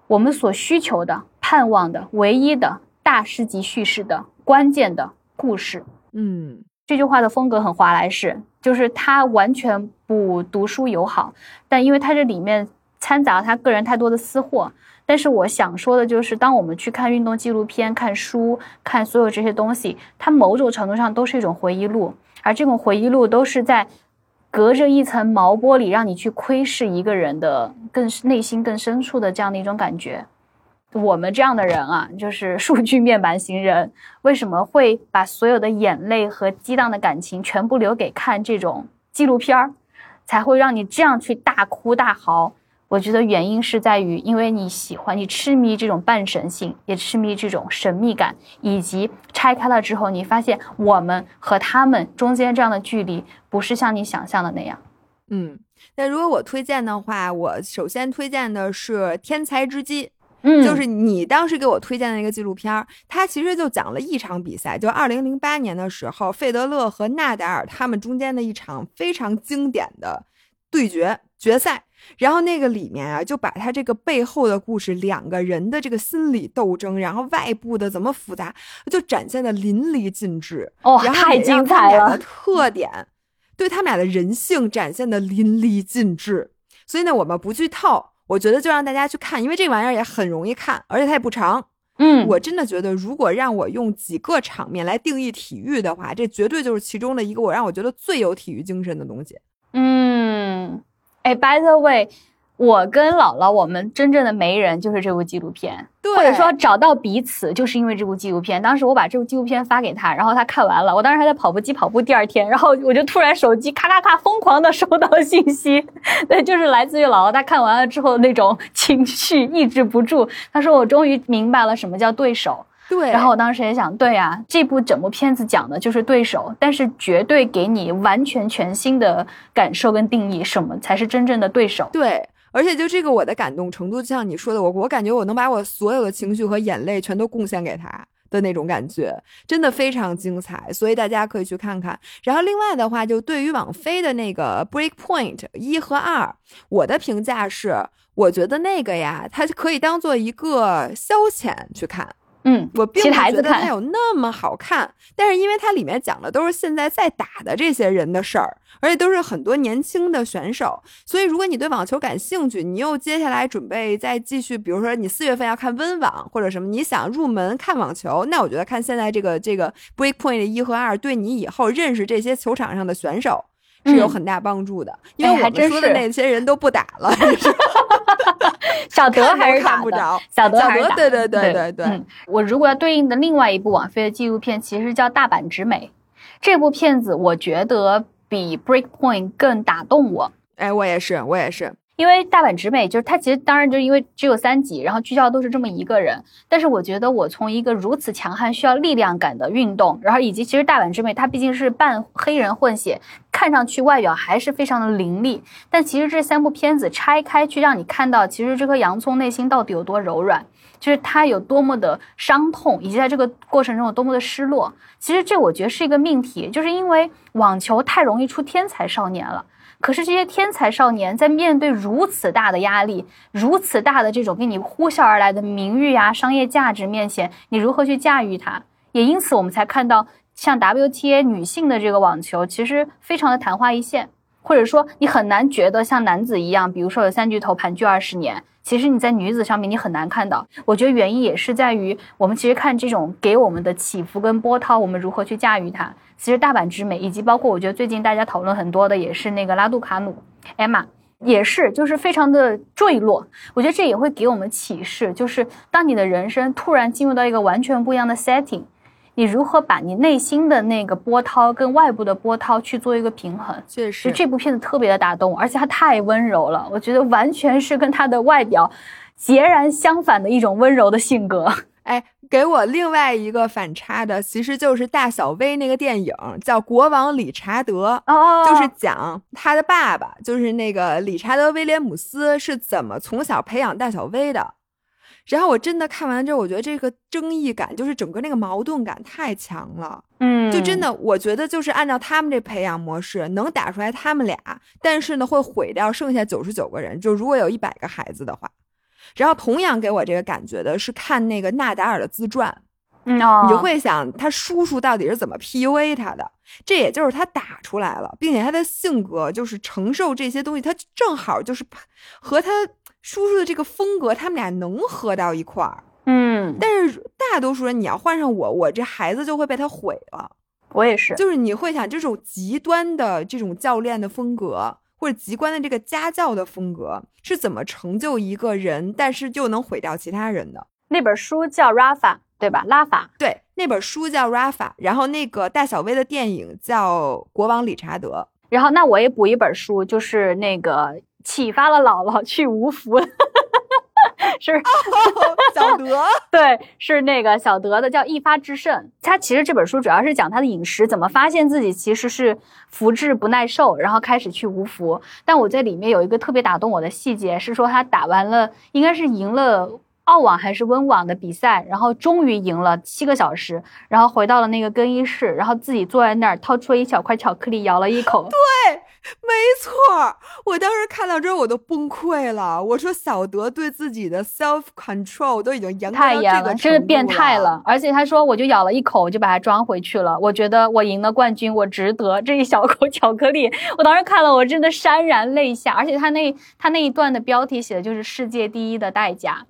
我们所需求的、盼望的、唯一的大师级叙事的关键的故事。嗯，这句话的风格很华莱士，就是他完全不读书友好，但因为他这里面。掺杂了他个人太多的私货，但是我想说的就是，当我们去看运动纪录片、看书、看所有这些东西，它某种程度上都是一种回忆录，而这种回忆录都是在隔着一层毛玻璃，让你去窥视一个人的更内心更深处的这样的一种感觉。我们这样的人啊，就是数据面板型人，为什么会把所有的眼泪和激荡的感情全部留给看这种纪录片儿，才会让你这样去大哭大嚎？我觉得原因是在于，因为你喜欢，你痴迷这种半神性，也痴迷这种神秘感，以及拆开了之后，你发现我们和他们中间这样的距离，不是像你想象的那样。嗯，那如果我推荐的话，我首先推荐的是《天才之击》，嗯，就是你当时给我推荐的那个纪录片，它其实就讲了一场比赛，就二零零八年的时候，费德勒和纳达尔他们中间的一场非常经典的对决决赛。然后那个里面啊，就把他这个背后的故事，两个人的这个心理斗争，然后外部的怎么复杂，就展现的淋漓尽致。哦，太精彩了！特点，对他们俩的人性展现的淋漓尽致。所以呢，我们不剧透，我觉得就让大家去看，因为这玩意儿也很容易看，而且它也不长。嗯，我真的觉得，如果让我用几个场面来定义体育的话，这绝对就是其中的一个我让我觉得最有体育精神的东西。嗯。哎，by the way，我跟姥姥，我们真正的媒人就是这部纪录片，或者说找到彼此，就是因为这部纪录片。当时我把这部纪录片发给他，然后他看完了。我当时还在跑步机跑步，第二天，然后我就突然手机咔咔咔疯狂的收到信息，对，就是来自于姥姥，她看完了之后那种情绪抑制不住。她说我终于明白了什么叫对手。对，然后我当时也想，对呀，这部整部片子讲的就是对手，但是绝对给你完全全新的感受跟定义，什么才是真正的对手？对，而且就这个我的感动程度，就像你说的，我我感觉我能把我所有的情绪和眼泪全都贡献给他。的那种感觉，真的非常精彩，所以大家可以去看看。然后另外的话，就对于网飞的那个 Break Point 一和二，我的评价是，我觉得那个呀，它可以当做一个消遣去看。嗯，我并不觉得它有那么好看，但是因为它里面讲的都是现在在打的这些人的事儿，而且都是很多年轻的选手，所以如果你对网球感兴趣，你又接下来准备再继续，比如说你四月份要看温网或者什么，你想入门看网球，那我觉得看现在这个这个 Break Point 一和二，对你以后认识这些球场上的选手。是有嗯很大帮助的，因哎为我们说的那些人都不打了，是吧 小德还是看不着。小德小还是打的德对对对对对嗯，我如果要对应的另外一部网飞的纪录片，其实叫《大阪直美》。这部片子我觉得比《Break Point》更打动我，哎，我也是，我也是。因为大阪直美就是它，其实当然就是因为只有三集，然后聚焦都是这么一个人。但是我觉得我从一个如此强悍、需要力量感的运动，然后以及其实大阪直美它毕竟是半黑人混血，看上去外表还是非常的凌厉。但其实这三部片子拆开去让你看到，其实这颗洋葱内心到底有多柔软，就是他有多么的伤痛，以及在这个过程中有多么的失落。其实这我觉得是一个命题，就是因为网球太容易出天才少年了。可是这些天才少年在面对如此大的压力、如此大的这种给你呼啸而来的名誉啊、商业价值面前，你如何去驾驭它？也因此，我们才看到像 WTA 女性的这个网球，其实非常的昙花一现，或者说你很难觉得像男子一样，比如说有三巨头盘踞二十年。其实你在女子上面你很难看到，我觉得原因也是在于我们其实看这种给我们的起伏跟波涛，我们如何去驾驭它。其实大阪之美，以及包括我觉得最近大家讨论很多的也是那个拉杜卡努，Emma 也是，就是非常的坠落。我觉得这也会给我们启示，就是当你的人生突然进入到一个完全不一样的 setting，你如何把你内心的那个波涛跟外部的波涛去做一个平衡。确实这部片子特别的打动我，而且它太温柔了，我觉得完全是跟它的外表截然相反的一种温柔的性格。哎，给我另外一个反差的，其实就是大小薇那个电影，叫《国王理查德》。哦就是讲他的爸爸，就是那个理查德·威廉姆斯是怎么从小培养大小薇的。然后我真的看完之后，我觉得这个争议感，就是整个那个矛盾感太强了。嗯，就真的，我觉得就是按照他们这培养模式，能打出来他们俩，但是呢，会毁掉剩下九十九个人。就如果有一百个孩子的话，然后同样给我这个感觉的是看那个纳达尔的自传，嗯哦，你就会想他叔叔到底是怎么 PUA 他的，这也就是他打出来了，并且他的性格就是承受这些东西，他正好就是和他叔叔的这个风格，他们俩能合到一块儿。嗯，但是大多数人，你要换上我，我这孩子就会被他毁了。我也是，就是你会想，这种极端的这种教练的风格，或者极端的这个家教的风格，是怎么成就一个人，但是又能毁掉其他人的？那本书叫 Rafa，对吧？拉法。对，那本书叫《Rafa》，然后那个大小薇的电影叫《国王理查德然后那我也补一本书，就是那个启发了姥姥去无福，是》，小德。对，是那个小德的，叫《一发制胜》。他其实这本书主要是讲他的饮食怎么发现自己其实是福至不耐受，然后开始去无福。但我在里面有一个特别打动我的细节，是说他打完了，应该是赢了。澳网还是温网的比赛，然后终于赢了七个小时，然后回到了那个更衣室，然后自己坐在那儿，掏出了一小块巧克力，咬了一口。没错，我当时看到之后我都崩溃了。我说小德对自己的 self control 都已经严太严了，真是变态了了。。而且他说，我就咬了一口，我就把它装回去了。我觉得我赢了冠军，我值得这一小口巧克力。我当时看了，我真的潸然泪下。而且他那他那一段的标题写的就是“世界第一的代价”，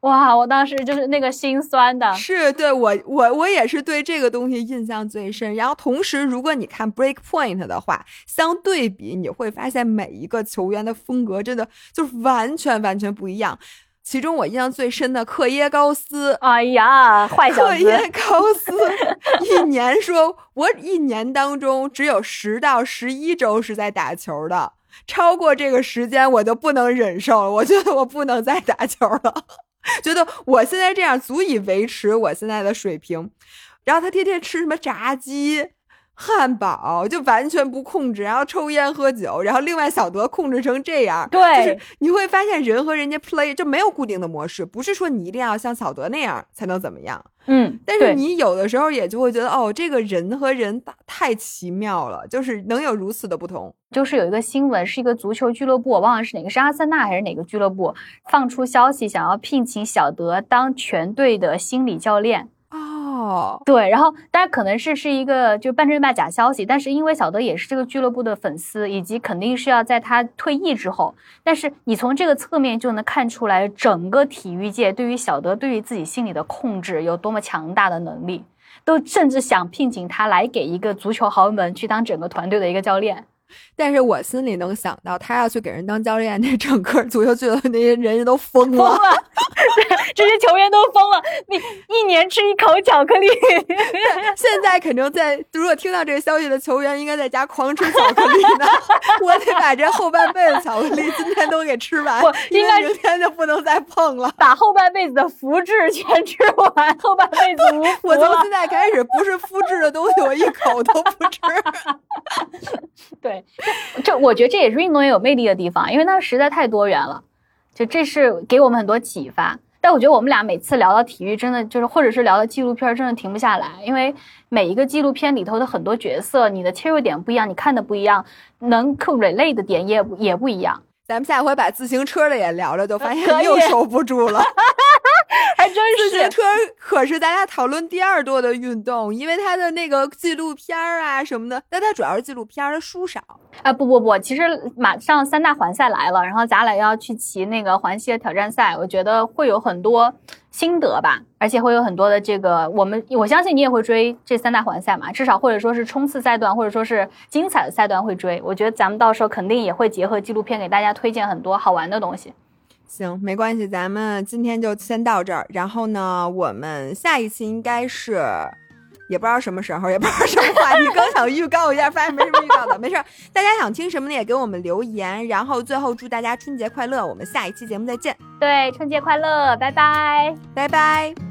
哇！我当时就是那个心酸的。是对我我我也是对这个东西印象最深。然后同时，如果你看 Break Point 的话，相对比你会发现每一个球员的风格真的就是完全完全不一样。其中我印象最深的克耶高斯，哎呀，坏小子！克耶高斯一年说，我一年当中只有十到十一周是在打球的，超过这个时间我就不能忍受了。我觉得我不能再打球了，觉得我现在这样足以维持我现在的水平。然后他天天吃什么炸鸡，汉堡就完全不控制，然后抽烟喝酒，然后另外小德控制成这样，对就是你会发现人和人家 play 就没有固定的模式，不是说你一定要像小德那样才能怎么样，嗯，但是你有的时候也就会觉得哦，这个人和人太奇妙了，就是能有如此的不同。就是有一个新闻，是一个足球俱乐部，我忘了是哪个，是阿森纳还是哪个俱乐部放出消息，想要聘请小德当全队的心理教练。哦，对，然后当然可能是是一个就半真半假消息，但是因为小德也是这个俱乐部的粉丝，以及肯定是要在他退役之后，但是你从这个侧面就能看出来，整个体育界对于小德对于自己心理的控制有多么强大的能力，都甚至想聘请他来给一个足球豪门去当整个团队的一个教练。但是我心里能想到，他要去给人当教练，那整个足球俱乐部那些人都疯疯了。这些球员都疯了。你一年吃一口巧克力，现在肯定在，如果听到这个消息的球员，应该在家狂吃巧克力呢。我得把这后半辈子巧克力今天都给吃完我，因应该为明天就不能再碰了。把后半辈子的福祉全吃完，后半辈子无福我从。现在开始，不是肤质的东西，我一口都不吃。对，这我觉得这也是运动员有魅力的地方，因为它实在太多元了。就这是给我们很多启发。但我觉得我们俩每次聊到体育，真的就是或者是聊到纪录片，真的停不下来，因为每一个纪录片里头的很多角色，你的切入点不一样，你看的不一样，能 relate 的点也也不一样。咱们下回把自行车的也聊聊，就发现又收不住了。还真是。自行车可是大家讨论第二多的运动，因为它的那个纪录片儿啊什么的，但它主要是纪录片书少。啊不不不，其实马上三大环赛来了，然后咱俩要去骑那个环西的挑战赛，我觉得会有很多心得吧，而且会有很多的这个我们我相信你也会追这三大环赛嘛，至少或者说是冲刺赛段，或者说是精彩的赛段会追。我觉得咱们到时候肯定也会结合纪录片给大家推荐很多好玩的东西。行，没关系，咱们今天就先到这儿。然后呢，我们下一期应该是，也不知道什么时候，也不知道什么话题，刚想预告一下，发现没什么预告的，没事儿。大家想听什么呢？也给我们留言。然后最后祝大家春节快乐，我们下一期节目再见，对，春节快乐，拜拜。拜拜。